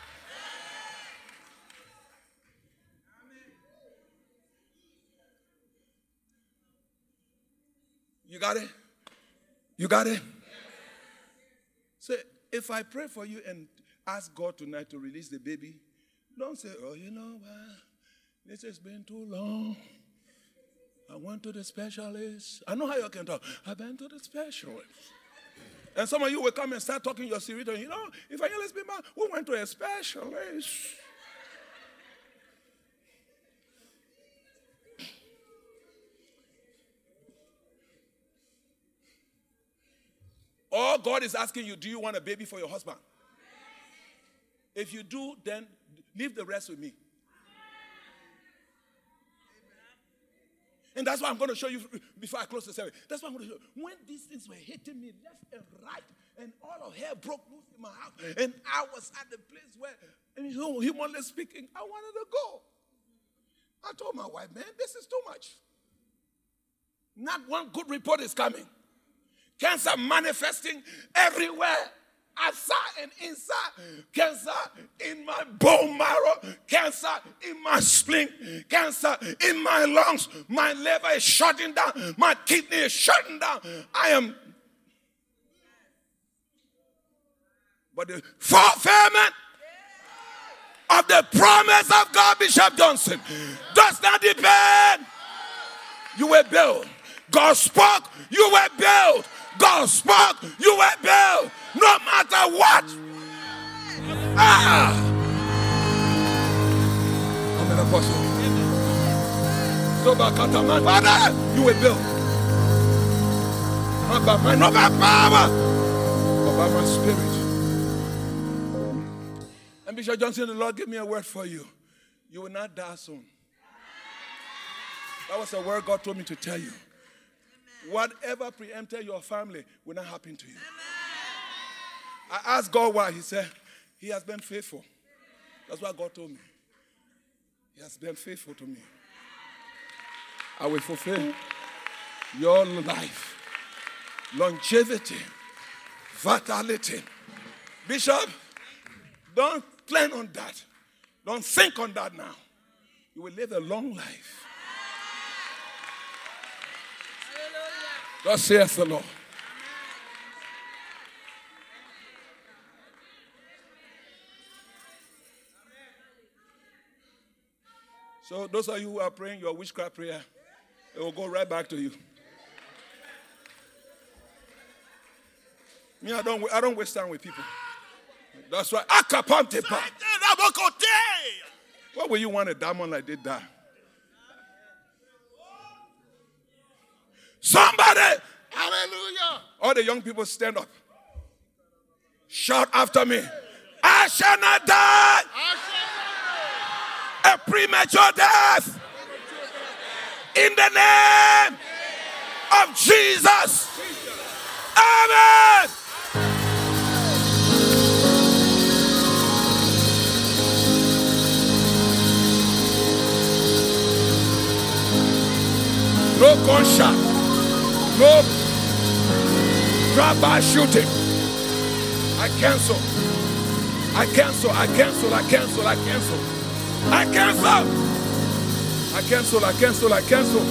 You got it? You got it? So if I pray for you and ask God tonight to release the baby, don't say, oh, you know what? This has been too long. I went to the specialist. I know how you can talk. I've been to the specialist. And some of you will come and start talking your spirit, you know, if I be man, we went to a specialist. All God is asking you, do you want a baby for your husband? If you do, then leave the rest with me. And that's why I'm going to show you before I close the service. That's why I'm going to show you. When these things were hitting me left and right, and all of hell broke loose in my house, and I was at the place where, and humanly speaking, I wanted to go. I told my wife, man, this is too much. Not one good report is coming. Cancer manifesting everywhere outside and inside. Cancer in my bone marrow, cancer in my spleen, cancer in my lungs. My liver is shutting down, my kidney is shutting down. I am. But the fulfillment of the promise of God, Bishop Johnson, does not depend. You were built. God spoke, you were built. God spoke, you will build No matter what. Ah! I'm an apostle. Father, you will build. Not by my, not by power, but by my spirit. And Bishop Johnson, the Lord gave me a word for you. You will not die soon. That was a word God told me to tell you. Whatever preempted your family will not happen to you. I asked God why. He said, He has been faithful. That's what God told me. He has been faithful to me. I will fulfill your life, longevity, vitality. Bishop, don't plan on that. Don't think on that now. You will live a long life. Thus saith the Lord. So those of you who are praying your witchcraft prayer, it will go right back to you. Me, I don't, I don't waste time with people. That's why. What will you want a diamond like this die? Somebody, hallelujah. All the young people stand up. Shout after me. I shall not die. A premature death. In the name of Jesus. Amen. No No drive-by shooting. I cancel. I cancel. I cancel. I cancel. I cancel. I cancel. I cancel. I cancel. I cancel.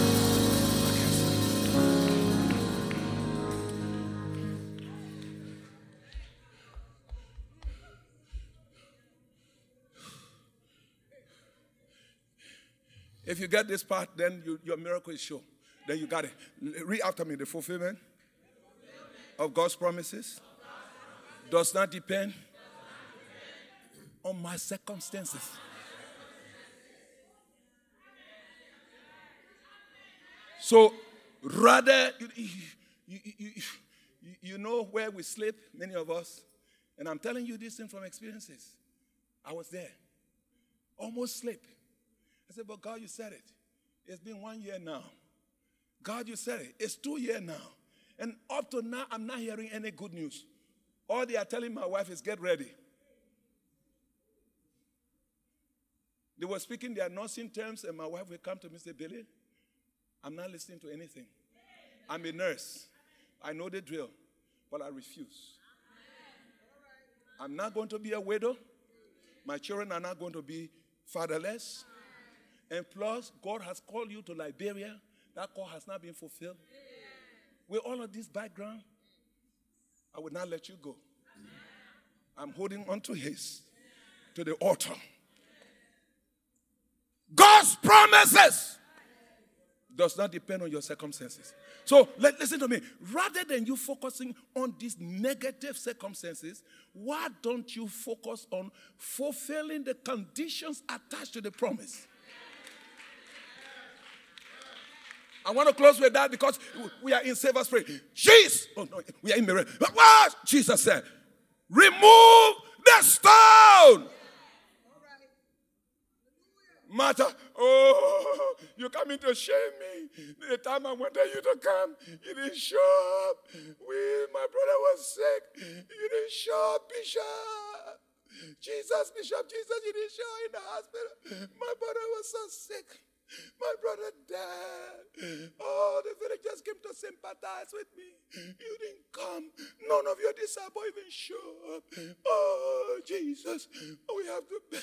If you get this part, then you, your miracle is sure. Then you got it. Read after me the fulfillment of God's promises does not depend on my circumstances. So rather, you, you, you, you, you know where we sleep, many of us, and I'm telling you this thing from experiences. I was there. almost sleep. I said, But God, you said it. It's been one year now. God, you said it. It's two years now. And up to now, I'm not hearing any good news. All they are telling my wife is get ready. They were speaking their nursing terms, and my wife will come to me and say, Billy, I'm not listening to anything. I'm a nurse. I know the drill, but I refuse. I'm not going to be a widow. My children are not going to be fatherless. And plus, God has called you to Liberia. That call has not been fulfilled. With all of this background, I will not let you go. I'm holding on to His, to the altar. God's promises does not depend on your circumstances. So let, listen to me. Rather than you focusing on these negative circumstances, why don't you focus on fulfilling the conditions attached to the promise? I want to close with that because we are in Savior's prayer. Jesus, oh no, we are in mirror. What Jesus said, remove the stone. Martha, oh, you coming to shame me. The time I wanted you to come, you didn't show up. We, my brother was sick. You didn't show up, Bishop. Jesus, Bishop, Jesus, you didn't show up in the hospital. My brother was so sick. My brother died. Oh, the villagers came to sympathize with me. You didn't come. None of your disciples even show up. Oh, Jesus, we have to.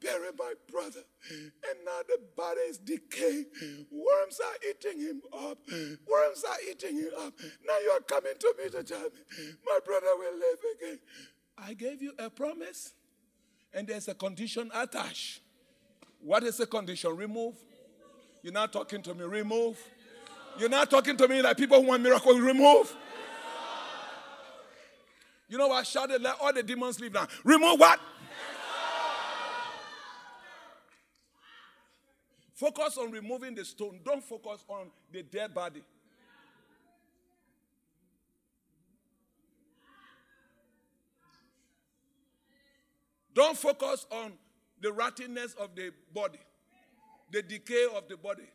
Bury my brother, and now the body is decaying. Worms are eating him up. Worms are eating him up. Now you are coming to me to tell me my brother will live again. I gave you a promise, and there's a condition attached. What is the condition? Remove. You're not talking to me. Remove. You're not talking to me like people who want miracle. Remove. You know what? Shouted, let all the demons leave now. Remove what? Focus on removing the stone. Don't focus on the dead body. Don't focus on the rottenness of the body, the decay of the body,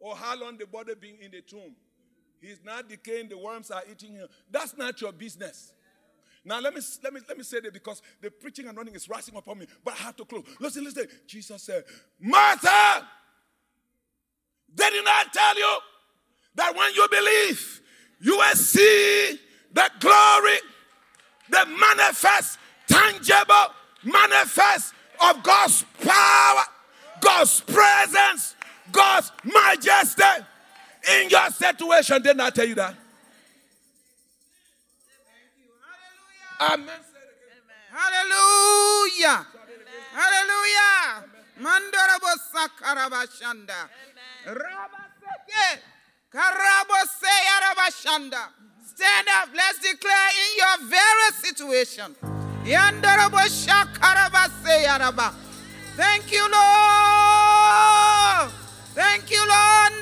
or how long the body being in the tomb. He's not decaying, the worms are eating him. That's not your business. Now let me let me let me say that because the preaching and running is rising upon me, but I have to close. Listen, listen. Jesus said, Martha, did not tell you that when you believe, you will see the glory, the manifest, tangible, manifest of God's power, God's presence, God's majesty in your situation. Didn't I tell you that? Amen. Hallelujah. Hallelujah. Mandorobo sakarabashanda. Rabaseke. Karabose yarabashanda. Stand up. Let's declare in your very situation. Yandorobo shakarabase yaraba. Thank you, Lord. Thank you, Lord.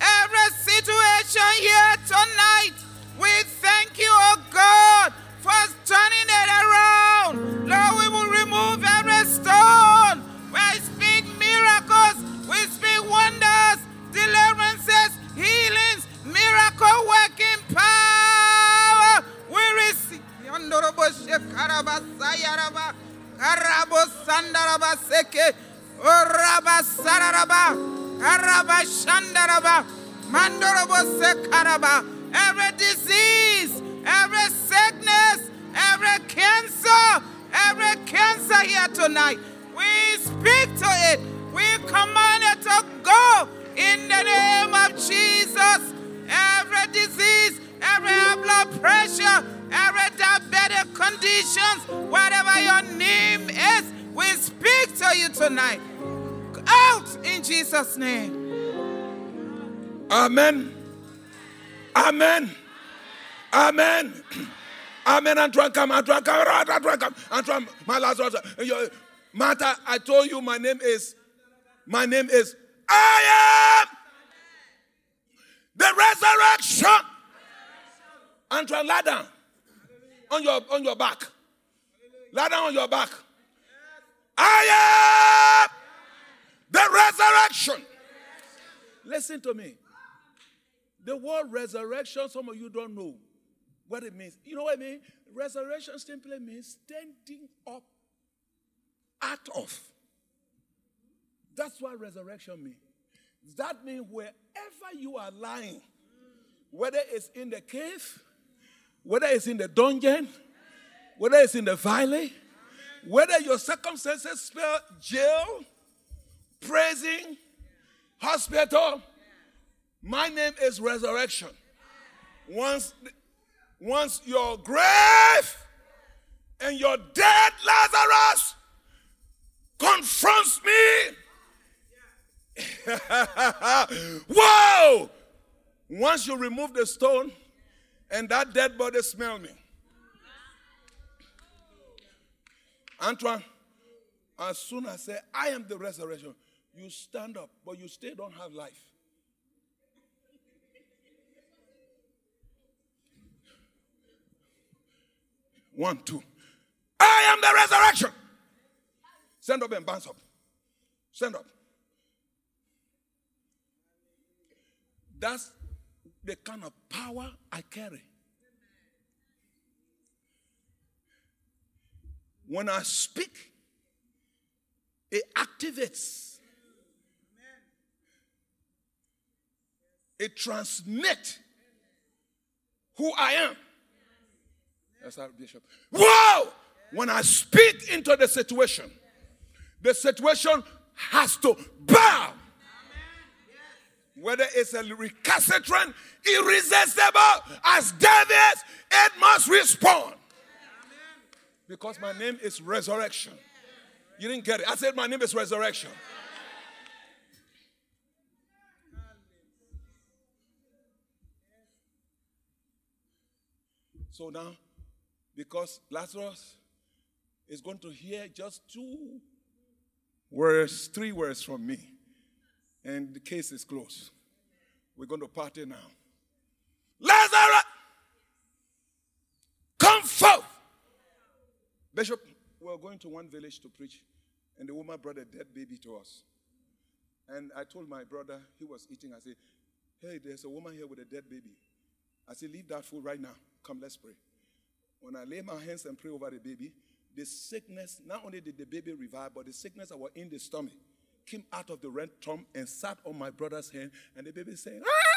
Every situation here tonight, we thank you, oh God, for turning it around. Lord, we will remove every stone. We speak miracles, we speak wonders, deliverances, healings, miracle working power. We receive. Karabo sandaraba seke. Oraba sararaba. Karaba shandaraba. Mandorobo sekaraba. Every disease, every sickness, every cancer, every cancer here tonight, we speak to it. We command it to go in the name of Jesus. Every disease, every high blood pressure, every diabetic conditions, whatever your name is, we speak to you tonight. Out in Jesus' name. Amen. Amen. Amen. Amen. Antoine, come. Antoine, come. Antoine, come. Antoine, my last word. Martha, I told you my name is, my name is, I am the resurrection. Antoine, lie down on your, on your back. Lie down on your back. I am the resurrection. Listen to me. The word resurrection, some of you don't know what it means. You know what I mean? Resurrection simply means standing up out of. That's what resurrection means. That means wherever you are lying, whether it's in the cave, whether it's in the dungeon, whether it's in the valley, whether your circumstances spell jail, prison, hospital, my name is resurrection. Once, once your grave and your dead Lazarus confronts me. Whoa! Once you remove the stone and that dead body smell me. Antoine, as soon as I say, I am the resurrection, you stand up, but you still don't have life. One, two. I am the resurrection. Stand up and bounce up. Stand up. That's the kind of power I carry. When I speak, it activates. It transmits who I am. That's our bishop. Whoa! When I speak into the situation, the situation has to bow. Whether it's a recalcitrant, irresistible, as David, it must respond. Because my name is resurrection. You didn't get it. I said my name is resurrection. So now, because Lazarus is going to hear just two words, three words from me, and the case is closed. We're going to party now. Lazarus, come forth. Bishop, we are going to one village to preach, and the woman brought a dead baby to us. And I told my brother, he was eating, I said, Hey, there's a woman here with a dead baby. I said, Leave that food right now. Come, let's pray. When I lay my hands and pray over the baby, the sickness, not only did the baby revive, but the sickness that was in the stomach came out of the rectum and sat on my brother's hand, and the baby "Ah!"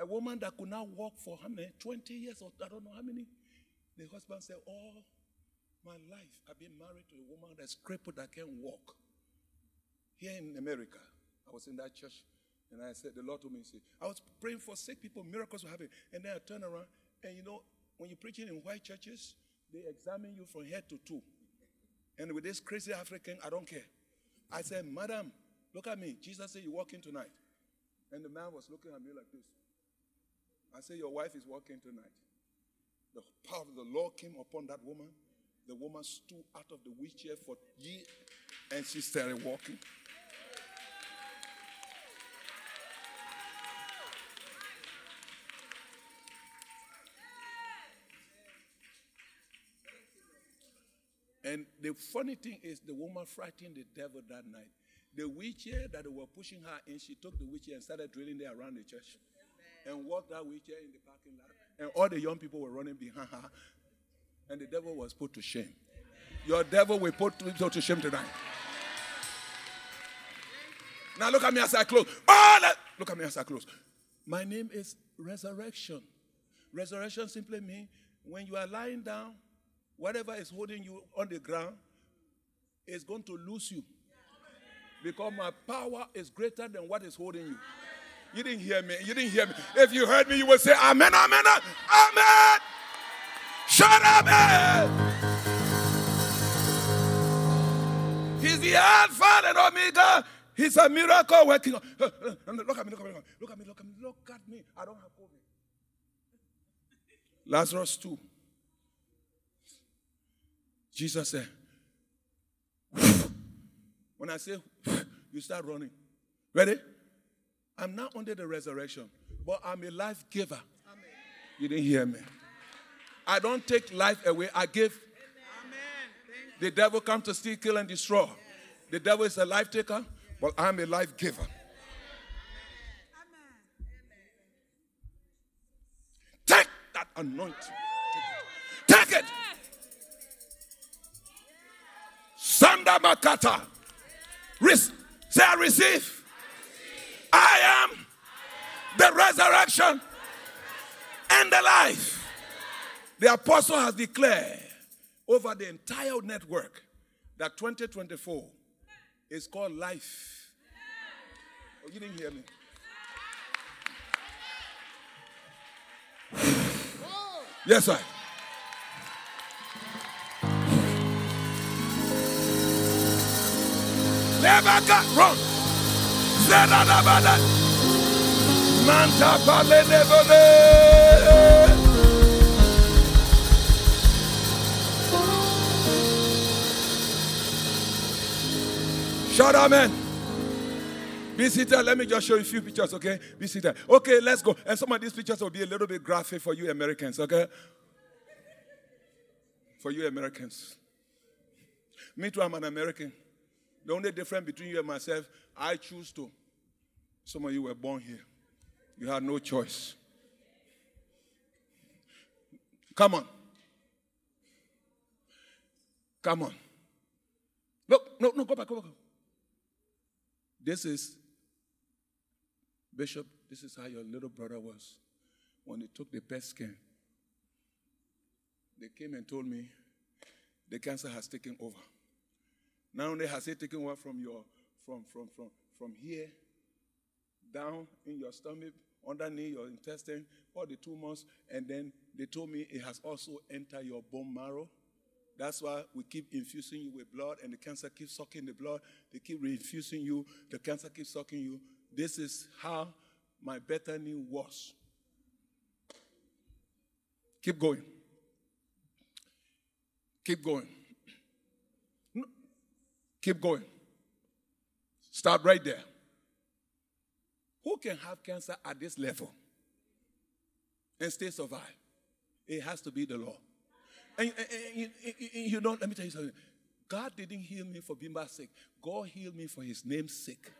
A woman that could not walk for how many? 20 years or I don't know how many. The husband said, All my life I've been married to a woman that's crippled that can't walk. Here in America, I was in that church and I said, The Lord told me, say, I was praying for sick people, miracles were happening. And then I turned around and you know, when you're preaching in white churches, they examine you from head to toe. And with this crazy African, I don't care. I said, Madam, look at me. Jesus said, You're walking tonight. And the man was looking at me like this. I said, Your wife is walking tonight. The power of the Lord came upon that woman. The woman stood out of the wheelchair for years and she started walking. And the funny thing is, the woman frightened the devil that night. The wheelchair that they were pushing her in, she took the wheelchair and started drilling there around the church and walked that wheelchair in the parking lot. And all the young people were running behind her. And the devil was put to shame. Your devil will put to, to shame tonight. Now look at me as I close. Oh, look at me as I close. My name is resurrection. Resurrection simply means when you are lying down, whatever is holding you on the ground is going to lose you. Because my power is greater than what is holding you. You didn't hear me. You didn't hear me. If you heard me, you would say, Amen, Amen, Amen. Shut up, man. He's the Alpha and Omega. He's a miracle working. Look at me, look at me, look at me, look at me, look at me. I don't have COVID. Lazarus too. Jesus said, when I say you start running. Ready? I'm not under the resurrection, but I'm a life giver. You didn't hear me. I don't take life away, I give. The devil comes to steal, kill, and destroy. The devil is a life taker, but I'm a life giver. Take that anointing. Sanda Makata. Rec- say, I receive. I am the resurrection and the life. The apostle has declared over the entire network that 2024 is called life. Oh, you didn't hear me. Yes, sir. Never got wrong. Manta pale nebole. Shout amen. Be seated. Let me just show you a few pictures, okay? Be seated. Okay, let's go. And some of these pictures will be a little bit graphic for you Americans, okay? For you Americans. Me too, I'm an American. The only difference between you and myself, I choose to. Some of you were born here. You had no choice. Come on. Come on. No, no, no, go back, go back. This is Bishop, this is how your little brother was when they took the PET scan. They came and told me the cancer has taken over. Not only has it taken over from your from from from from here down in your stomach, underneath your intestine, all the tumors, and then they told me it has also entered your bone marrow. That's why we keep infusing you with blood, and the cancer keeps sucking the blood. They keep reinfusing you, the cancer keeps sucking you. This is how my Bethany was. Keep going. Keep going. Keep going. Stop right there. Who can have cancer at this level and still survive? It has to be the law. And, and- and you, you- know, let me tell you something. God didn't heal me for bad sick. God healed me for his name's sake.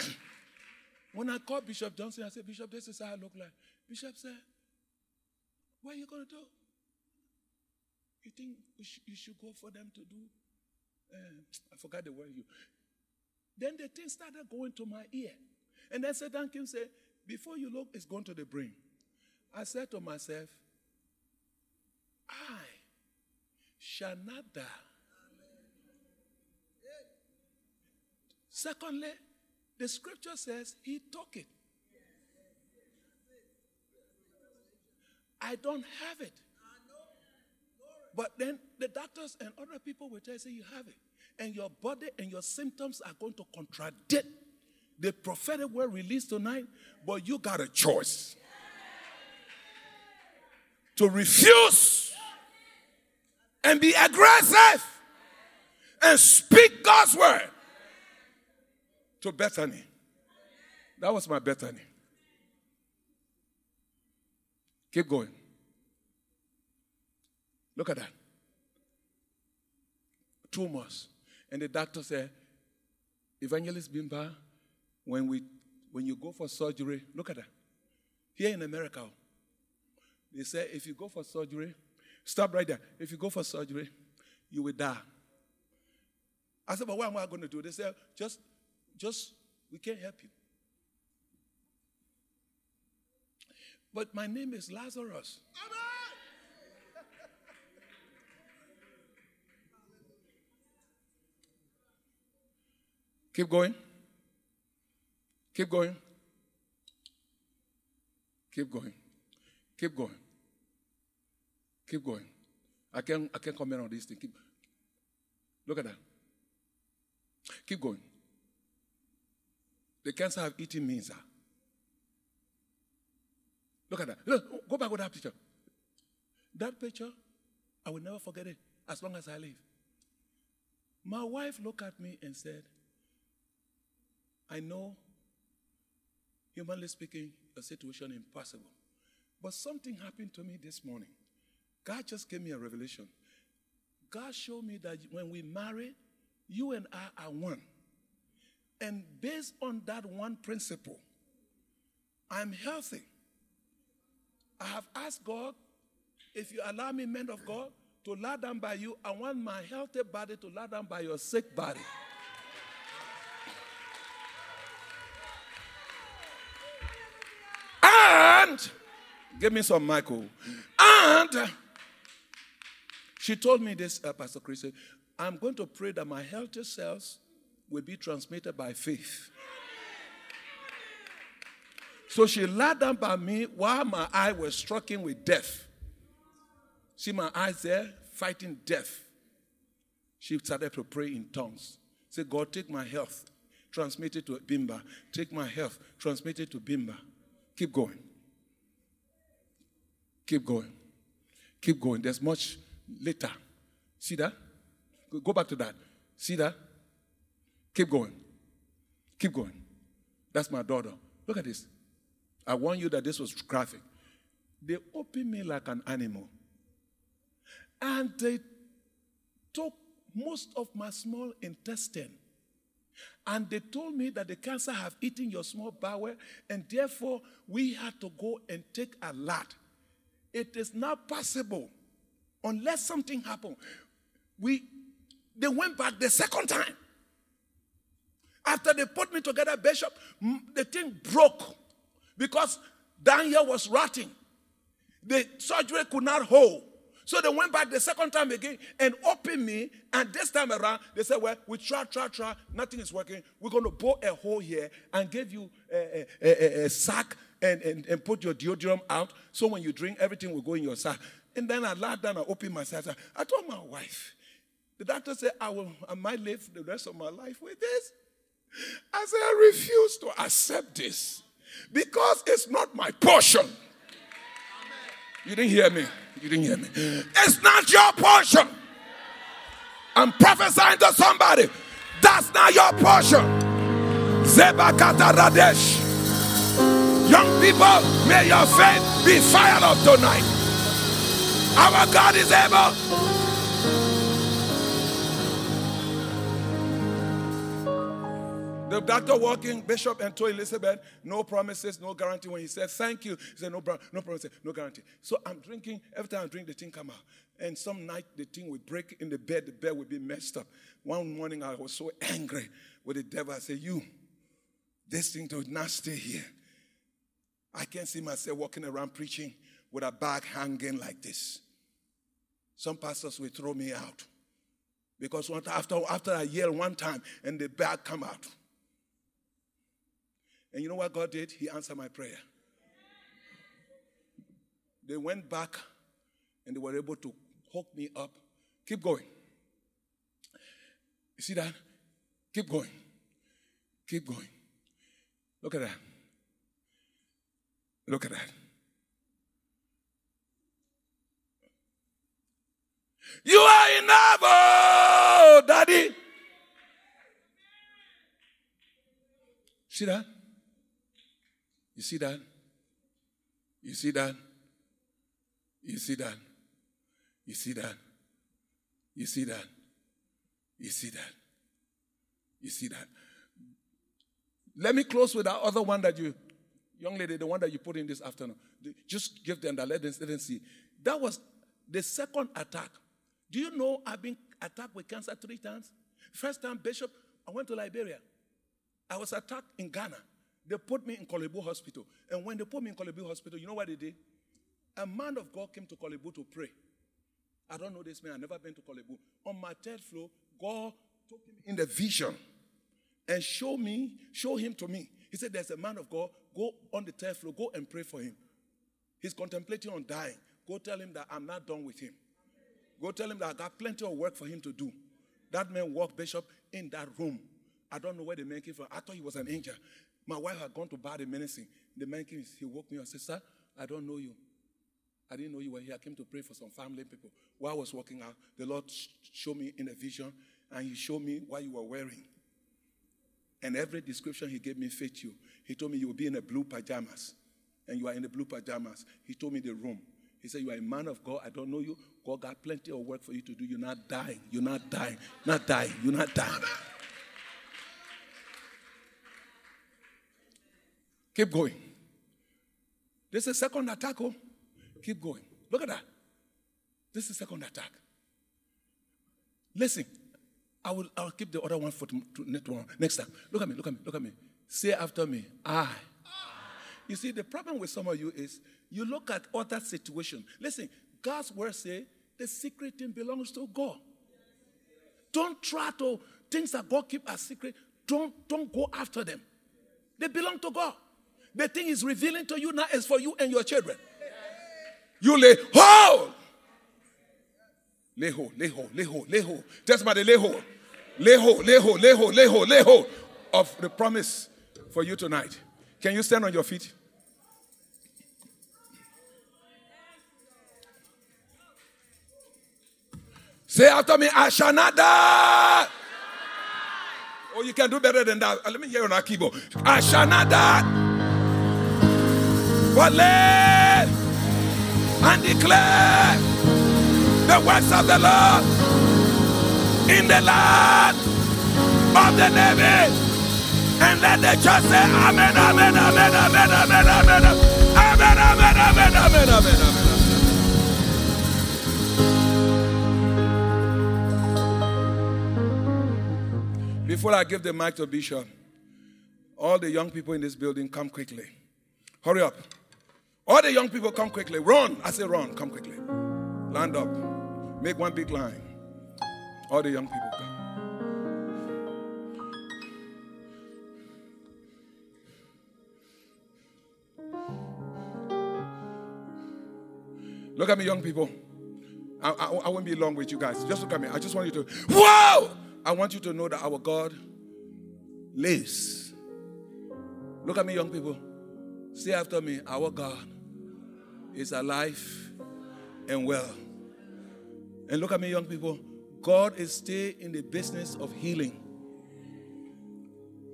when I called Bishop Johnson, I said, Bishop, this is how I look like. Bishop said, What are you going to do? You think you should go for them to do? Uh, I forgot the word you. Then the thing started going to my ear. And then Satan came and said, Before you look, it's going to the brain. I said to myself, I shall not die. Secondly, the scripture says he took it. I don't have it. But then the doctors and other people will tell you, say you have it. And your body and your symptoms are going to contradict the prophetic word released tonight, but you got a choice to refuse and be aggressive and speak God's word to Bethany. That was my Bethany. Keep going. Look at that. Tumors. And the doctor said, Evangelist Bimba, when we when you go for surgery, look at that. Here in America, they say if you go for surgery, stop right there. If you go for surgery, you will die. I said, but what am I going to do? They said, just, just, we can't help you. But my name is Lazarus. Keep going. Keep going. Keep going. Keep going. Keep going. I can't I can't comment on this thing. Keep, look at that. Keep going. The cancer have eaten me, sir. Look at that. Look, go back with that picture. That picture, I will never forget it as long as I live. My wife looked at me and said, I know, humanly speaking, a situation impossible. But something happened to me this morning. God just gave me a revelation. God showed me that when we marry, you and I are one. And based on that one principle, I'm healthy. I have asked God, if you allow me, men of God, to lie down by you, I want my healthy body to lie down by your sick body. Give me some Michael. And uh, she told me this, uh, Pastor Chris. I'm going to pray that my healthy cells will be transmitted by faith. So she lied down by me while my eye was stricken with death. See my eyes there fighting death. She started to pray in tongues. Say, God, take my health, transmit it to Bimba. Take my health, transmit it to Bimba. Keep going. Keep going. Keep going. There's much later. See that? Go- back to that. See that? Keep going. Keep going. That's my daughter. Look at this. I warn you that this was graphic. They opened me like an animal. And they took most of my small intestine. And they told me that the cancer have eaten your small bowel, and therefore we had to go and take a lot. It is not possible unless something happened. We they went back the second time. After they put me together, Bishop, the thing broke because here was rotting. The surgery could not hold. So they went back the second time again and opened me. And this time around, they said, Well, we try, try, try. Nothing is working. We're going to bore a hole here and give you a, a, a, a sack and, and, and put your deodorant out. So when you drink, everything will go in your sack. And then I lied down and opened myself. I told my wife, the doctor said, I, will, I might live the rest of my life with this. I said, I refuse to accept this because it's not my portion. You didn't hear me. You didn't hear me. It's not your portion. I'm prophesying to somebody. That's not your portion. Zebakata Radesh. Young people, may your faith be fired up tonight. Our God is able. The doctor walking, Bishop, and told Elizabeth, no promises, no guarantee. When he said thank you, he said no, no promises, no guarantee. So I'm drinking. Every time I drink, the thing come out. And some night the thing would break in the bed. The bed would be messed up. One morning I was so angry with the devil. I said, "You, this thing does not stay here. I can't see myself walking around preaching with a bag hanging like this. Some pastors will throw me out because after after I yell one time and the bag come out." And you know what God did? He answered my prayer. They went back and they were able to hook me up. Keep going. You see that? Keep going. Keep going. Look at that. Look at that. You are enough, oh, Daddy. See that? You see that? You see that? You see that? You see that? You see that? You see that? You see that? Let me close with that other one that you, young lady, the one that you put in this afternoon. Just give them that, let them, see. That was the second attack. Do you know I've been attacked with cancer three times? First time, Bishop, I went to Liberia. I was attacked in Ghana. They put me in Korle Bu Hospital. And when they put me in Korle Bu Hospital, you know what they did? A man of God came to Korle Bu to pray. I don't know this man, I've never been to Korle Bu. On my third floor, God took him in the vision and show me, show him to me. He said, There's a man of God, go on the third floor, go and pray for him. He's contemplating on dying. Go tell him that I'm not done with him. Go tell him that I got plenty of work for him to do. That man walked Bishop in that room. I don't know where the man came from. I thought he was an angel. My wife had gone to buy the medicine. The man came, he woke me up and said, Sir, I don't know you. I didn't know you were here. I came to pray for some family people. While I was walking out, the Lord showed me in a vision and He showed me what you were wearing. And every description he gave me fit you. He told me you will be in a blue pajamas. And you are in the blue pajamas. He told me the room. He said, You are a man of God. I don't know you. God got plenty of work for you to do. You're not dying. You're not dying. Not dying. You're not dying. Keep going. This is second attack. Oh. Keep going. Look at that. This is second attack. Listen. I will I'll keep the other one for tom- next one. Next time. Look at me, look at me, look at me. Say after me, I. You see, the problem with some of you is you look at other situation. Listen, God's word say the secret thing belongs to God. Don't try to things that God keep as secret. Don't don't go after them. They belong to God. The thing is revealing to you now is for you and your children. You lay hold. Lay hold, lay hold, lay hold, lay hold. Tell somebody, lay hold. Lay hold, lay hold, lay hold, lay hold, lay hold of the promise for you tonight. Can you stand on your feet? Say after me, I shall not die. Oh, you can do better than that. Uh, Let me hear on our keyboard. I shall not die. But live and declare the works of the Lord in the land of the living. And let the church say, Amen, Amen, Amen, Amen, Amen, Amen, Amen, Amen, Amen, Amen, Amen. Before I give the mic to Bishop, all the young people in this building, come quickly. Hurry up. All the young people, come quickly. Run. I say run. Come quickly. Land up. Make one big line. All the young people come. Look at me, young people. I, I, I won't be long with you guys. Just look at me. I just want you to, whoa! I want you to know that our God lives. Look at me, young people. Say after me, our God is alive and well. And look at me, young people. God is still in the business of healing.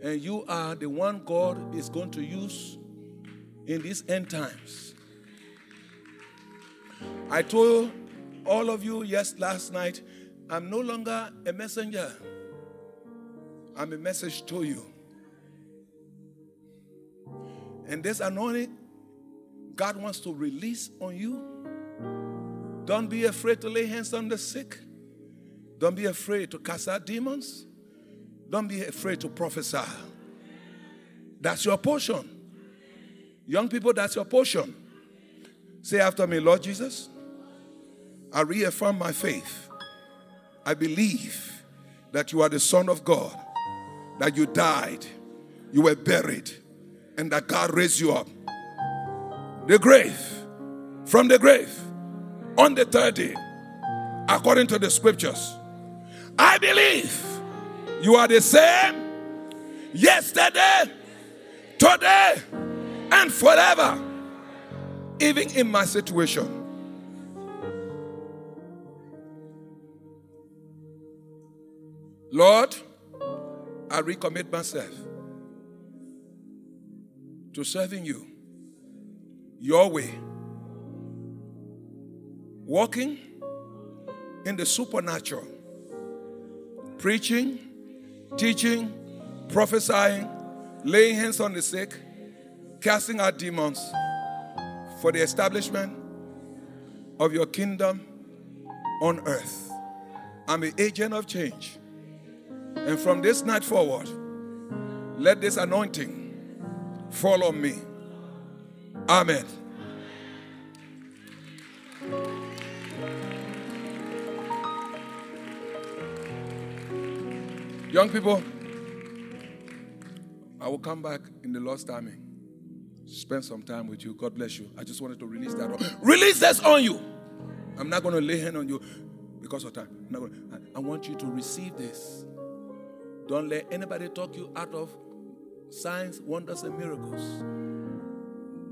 And you are the one God is going to use in these end times. I told all of you yes last night, I'm no longer a messenger. I'm a message to you. And this anointing God wants to release on you. Don't be afraid to lay hands on the sick. Don't be afraid to cast out demons. Don't be afraid to prophesy. That's your portion. Young people, that's your portion. Say after me, Lord Jesus, I reaffirm my faith. I believe that you are the Son of God, that you died, you were buried, and that God raised you up. The grave, from the grave, on the third day, according to the scriptures. I believe you are the same yesterday, today, and forever, even in my situation. Lord, I recommit myself to serving you your way, walking in the supernatural, preaching, teaching, prophesying, laying hands on the sick, casting out demons for the establishment of your kingdom on earth. I'm an agent of change. And from this night forward, let this anointing fall on me. Amen. Young people, I will come back in the Lord's timing. Spend some time with you. God bless you. I just wanted to release that. On. Release this on you. I'm not going to lay hand on you because of time. Gonna- I, I want you to receive this. Don't let anybody talk you out of signs, wonders, and miracles.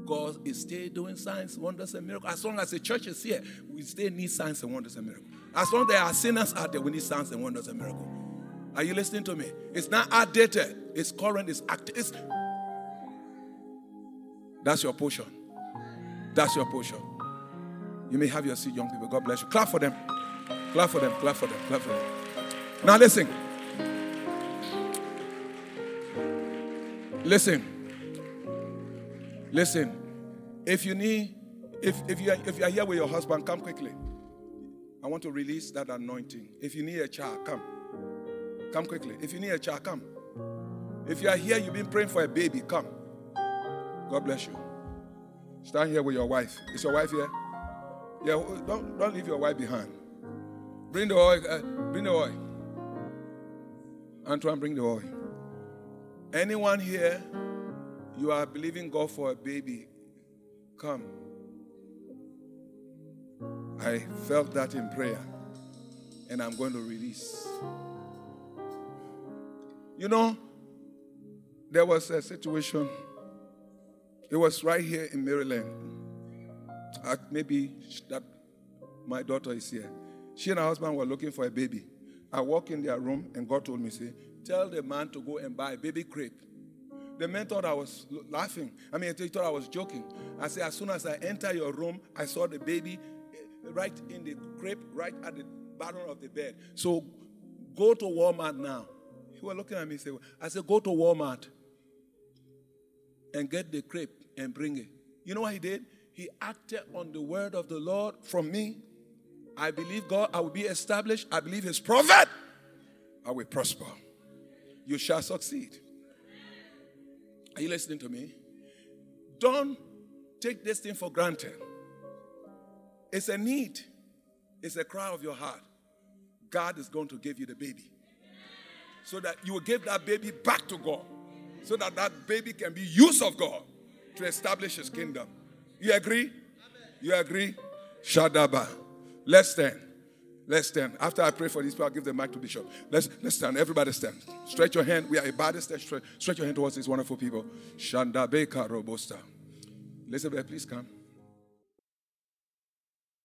God is still doing signs, wonders, and miracles. As long as the church is here, we still need signs and wonders and miracles. As long as there are sinners out there, we need signs and wonders and miracles. Are you listening to me? It's not outdated. It's current. It's active. It's... That's your portion. That's your portion. You may have your seat, young people. God bless you. Clap for them. Clap for them. Clap for them. Clap for them. Now listen. Listen. Listen. If you need, if, if you are, if you are here with your husband, come quickly. I want to release that anointing. If you need a child, come. Come quickly. If you need a child, come. If you are here, you've been praying for a baby, come. God bless you. Stand here with your wife. Is your wife here? Yeah, don't, don't leave your wife behind. Bring the oil. Uh, bring the oil. Antoine, bring the oil. Anyone here, you are believing God for a baby, come. I felt that in prayer, and I'm going to release. You know, there was a situation, it was right here in Maryland. Uh, maybe that my daughter is here. She and her husband were looking for a baby. I walk in their room, and God told me, say, tell the man to go and buy a baby crepe. The man thought I was laughing. I mean, he thought I was joking. I said, as soon as I enter your room, I saw the baby eh, right in the crib, right at the bottom of the bed. So go to Walmart now. He was looking at me and said, I said, go to Walmart and get the crepe and bring it. You know what he did? He acted on the word of the Lord from me. I believe God, I will be established. I believe his prophet. I will prosper. You shall succeed. Are you listening to me? Don't take this thing for granted. It's a need, it's a cry of your heart. God is going to give you the baby. So that you will give that baby back to God. So that that baby can be used of God to establish his kingdom. You agree? You agree? Shadaba. Let's stand. Let's stand. After I pray for these people, I'll give the mic to Bishop. Let's, let's stand. Everybody stand. Stretch your hand. We are a body. Stretch, stretch your hand towards these wonderful people. Shanda Beka Robusta. Elizabeth, please come.